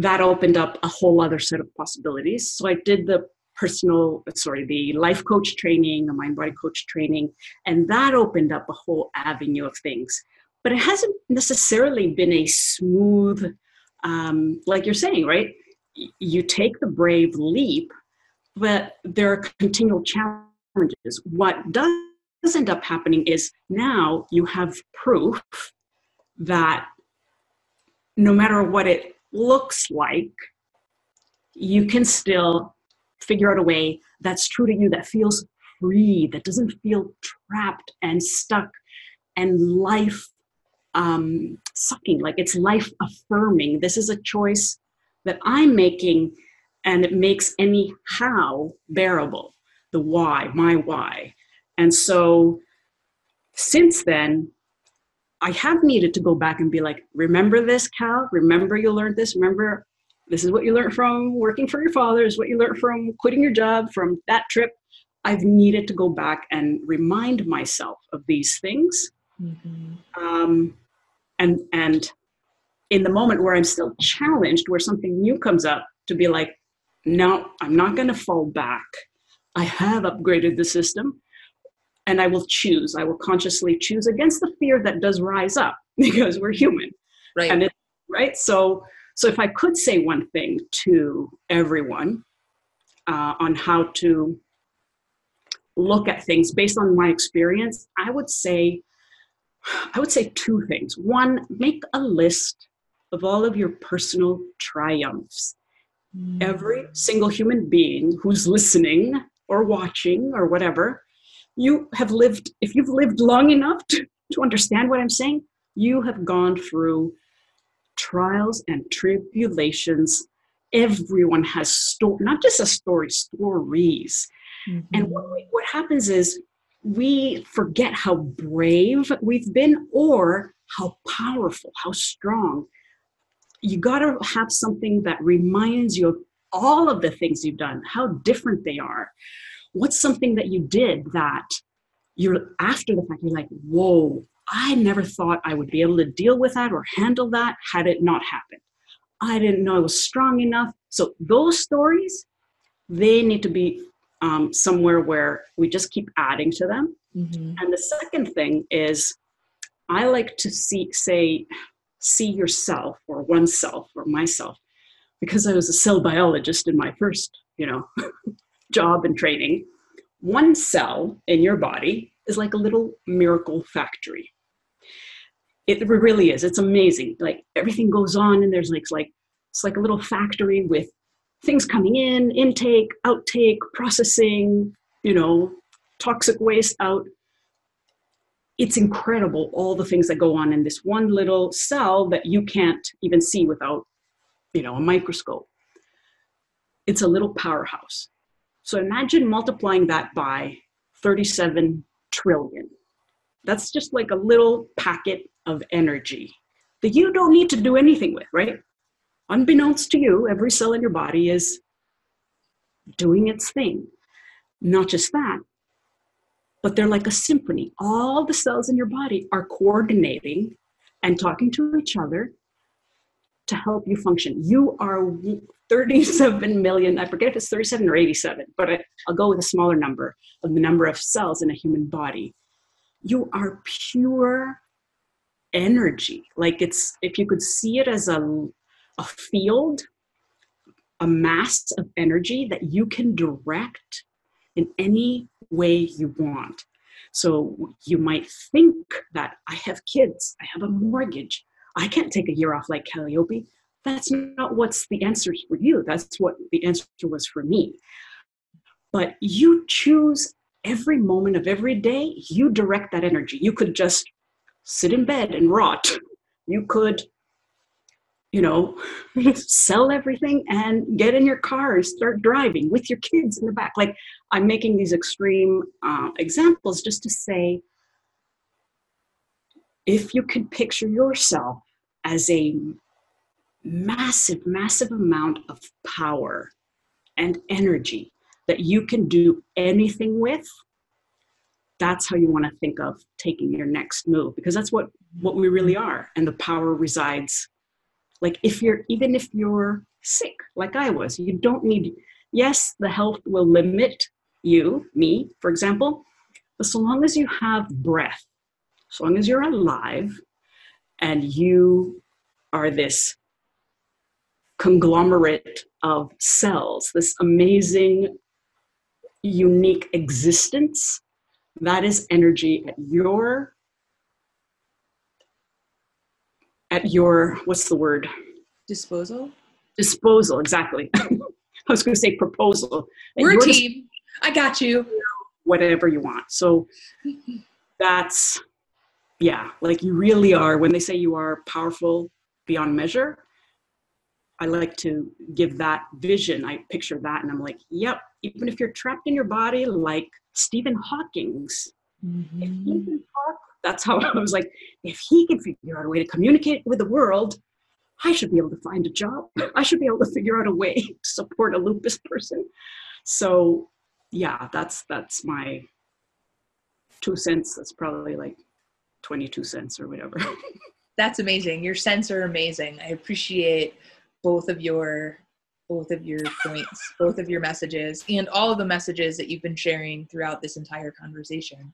that opened up a whole other set of possibilities. So I did the personal, sorry, the life coach training, the mind body coach training, and that opened up a whole avenue of things. but it hasn't necessarily been a smooth, um, like you're saying, right? You take the brave leap, but there are continual challenges. What does end up happening is now you have proof that no matter what it looks like, you can still figure out a way that's true to you, that feels free, that doesn't feel trapped and stuck and life um, sucking, like it's life affirming. This is a choice that I'm making, and it makes any how bearable. The why, my why. And so since then, I have needed to go back and be like, remember this, Cal? Remember you learned this? Remember this is what you learned from working for your father, is what you learned from quitting your job, from that trip. I've needed to go back and remind myself of these things. Mm-hmm. Um, and and in the moment where I'm still challenged, where something new comes up, to be like, no, I'm not going to fall back. I have upgraded the system and I will choose. I will consciously choose against the fear that does rise up because we're human. Right. And it, right. So, so if I could say one thing to everyone uh, on how to look at things based on my experience, I would say, I would say two things. One, make a list of all of your personal triumphs. Mm. Every single human being who's listening or watching or whatever you have lived, if you've lived long enough to, to understand what I'm saying, you have gone through trials and tribulations. Everyone has story, not just a story, stories. Mm-hmm. And what, we, what happens is we forget how brave we've been or how powerful, how strong. You got to have something that reminds you of all of the things you've done, how different they are what's something that you did that you're after the fact you're like whoa i never thought i would be able to deal with that or handle that had it not happened. I didn't know i was strong enough. So those stories they need to be um, somewhere where we just keep adding to them. Mm-hmm. and the second thing is i like to see say see yourself or oneself or myself because i was a cell biologist in my first you know job and training, one cell in your body is like a little miracle factory. It really is. It's amazing. Like everything goes on, and there's like like it's like a little factory with things coming in, intake, outtake, processing. You know, toxic waste out. It's incredible all the things that go on in this one little cell that you can't even see without, you know, a microscope. It's a little powerhouse. So imagine multiplying that by 37 trillion. That's just like a little packet of energy that you don't need to do anything with, right? Unbeknownst to you, every cell in your body is doing its thing. Not just that, but they're like a symphony. All the cells in your body are coordinating and talking to each other to help you function. You are 37 million, I forget if it's 37 or 87, but I, will go with a smaller number of the number of cells in a human body. You are pure energy. Like it's, if you could see it as a, a field, a mass of energy that you can direct in any way you want. So you might think that I have kids, I have a mortgage, I can't take a year off like Kaliopi that's not what's the answer for you. That's what the answer was for me. But you choose every moment of every day, you direct that energy. You could just sit in bed and rot. You could, you know, sell everything and get in your car and start driving with your kids in the back. Like I'm making these extreme uh, examples just to say if you can picture yourself as a massive, massive amount of power and energy that you can do anything with, that's how you want to think of taking your next move because that's what what we really are and the power resides like if you're even if you're sick like i was you don't need yes the health will limit you me for example but so long as you have breath so long as you're alive and you are this conglomerate of cells, this amazing, unique existence. That is energy at your at your what's the word? Disposal? Disposal exactly. I was going to say proposal. We're a team i got you. whatever you want. So that's yeah like you really are when they say you are powerful beyond measure i like to give that vision i picture that and i'm like yep even if you're trapped in your body like stephen hawking's mm-hmm. if he can talk that's how I was like, if he can figure out a way to communicate with the world, I should be able to find a job. I should be able to figure out a way to support a lupus person. So yeah, that's that's my two cents. That's probably like 22 cents or whatever. that's amazing. Your cents are amazing. I appreciate both of your both of your points, both of your messages, and all of the messages that you've been sharing throughout this entire conversation.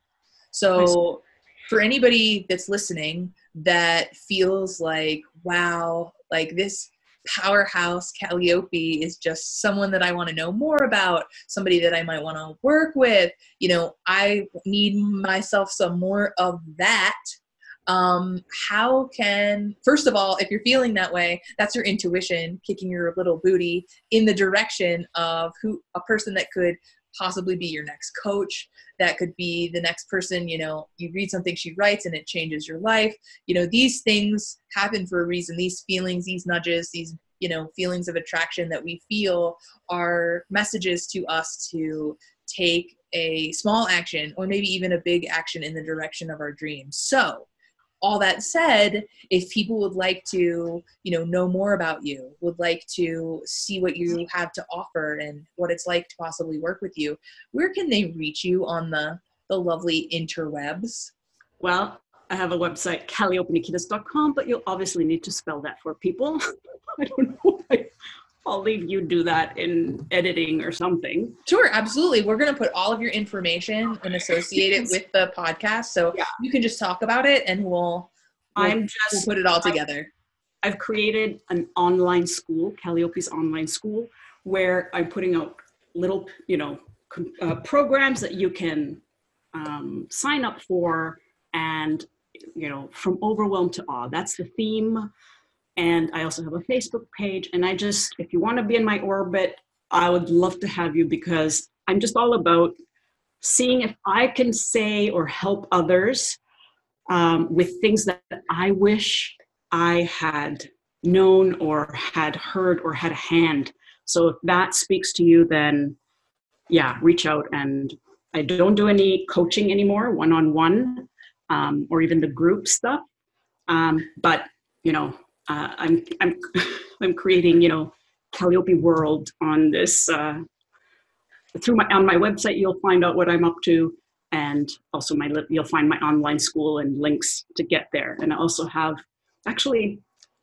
So for anybody that's listening that feels like, wow, like this powerhouse Kaliopi is just someone that I want to know more about, somebody that I might want to work with. You know, I need myself some more of that. Um, how can, first of all, if you're feeling that way, that's your intuition kicking your little booty in the direction of who a person that could possibly be your next coach. That could be the next person you know you read something she writes and it changes your life. You know these things happen for a reason. These feelings these nudges these you know feelings of attraction that we feel are messages to us to take a small action or maybe even a big action in the direction of our dreams. So all that said if people would like to you know know more about you would like to see what you have to offer and what it's like to possibly work with you where can they reach you on the the lovely interwebs? Well i have a website kaliopinikitas.com but you'll obviously need to spell that for people. I don't know I'll leave you do that in editing or something. Sure, absolutely. We're going to put all of your information and associate it with the podcast, so yeah. you can just talk about it, and we'll, we'll I'm just we'll put it all together. I've, I've created an online school, Kaliopi's online school, where I'm putting out little, you know, uh, programs that you can um, sign up for, and you know, from overwhelm to awe. That's the theme and I also have a Facebook page. And I just, if you want to be in my orbit, I would love to have you because I'm just all about seeing if I can say or help others um, with things that I wish I had known or had heard or had a hand. So if that speaks to you, then yeah, reach out. And I don't do any coaching anymore, one on one, or even the group stuff. Um, but you know, uh, I'm I'm I'm creating you know Kaliopi World on this uh, through my on my website. You'll find out what I'm up to, and also my you'll find my online school and links to get there. And I also have actually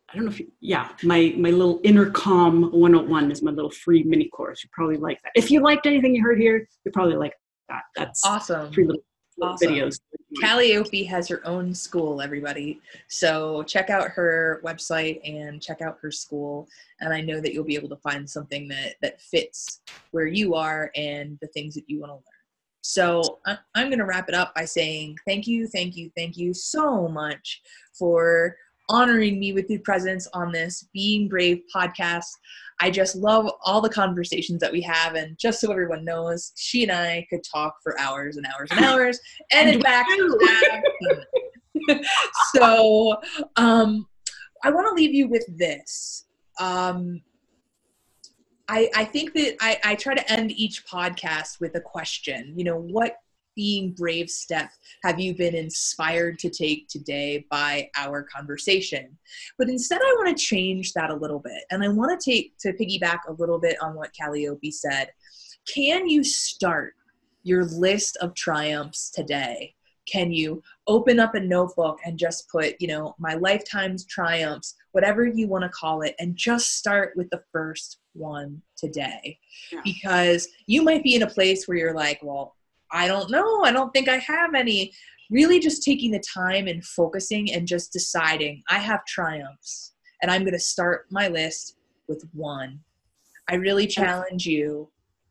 I don't know if you, yeah my my little intercom 101 is my little free mini course. You probably like that. If you liked anything you heard here, you probably like that. That's awesome. Free little awesome. videos. Kaliopi has her own school, everybody. So check out her website and check out her school. And I know that you'll be able to find something that that fits where you are and the things that you want to learn. So I'm going to wrap it up by saying thank you, thank you, thank you so much for honoring me with your presence on this Being Brave podcast. I just love all the conversations that we have. And just so everyone knows, she and I could talk for hours and hours and hours. And in fact, so um, I want to leave you with this. Um, I, I think that I, I try to end each podcast with a question. You know, what being brave step have you been inspired to take today by our conversation? But instead i want to change that a little bit and i want to take to piggyback a little bit on what Kaliopi said. Can you start your list of triumphs today? Can you open up a notebook and just put you know my lifetime's triumphs whatever you want to call it and just start with the first one today? Yeah. because you might be in a place where you're like well I don't know. I don't think I have any. really just taking the time and focusing and just deciding I have triumphs and I'm going to start my list with one. I really challenge you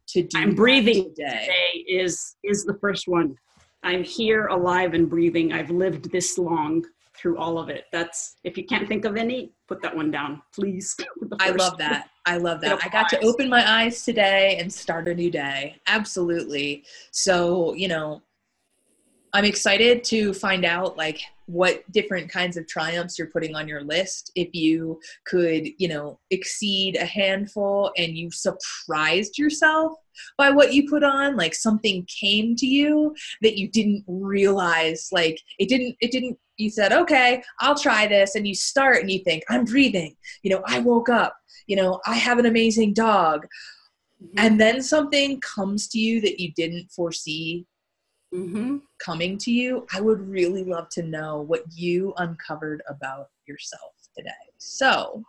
to do I'm breathing today. today is is the first one. I'm here alive and breathing. I've lived this long through all of it. That's if you can't think of any, put that one down, please. I love that. I love that. I got to open my eyes today and start a new day. Absolutely. So, you know, I'm excited to find out like what different kinds of triumphs you're putting on your list. If you could, you know, exceed a handful and you surprised yourself by what you put on, like something came to you that you didn't realize, like it didn't, it didn't, you said, okay, I'll try this. And you start and you think, I'm breathing, you know, I woke up, you know, I have an amazing dog. Mm-hmm. And then something comes to you that you didn't foresee mm-hmm. coming to you, I would really love to know what you uncovered about yourself today. So,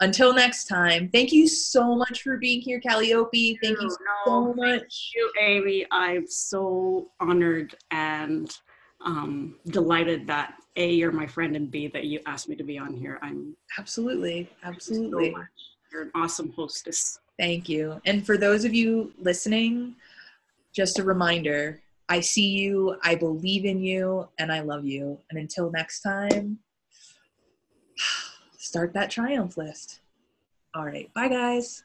until next time, thank you so much for being here, Kaliopi. Thank you so much. Thank you, Amy. I'm so honored and um, delighted that A, you're my friend, and B, that you asked me to be on here. I'm absolutely, absolutely. So you're an awesome hostess. Thank you. And for those of you listening, just a reminder I see you, I believe in you, and I love you. And until next time, start that triumph list. All right. Bye, guys.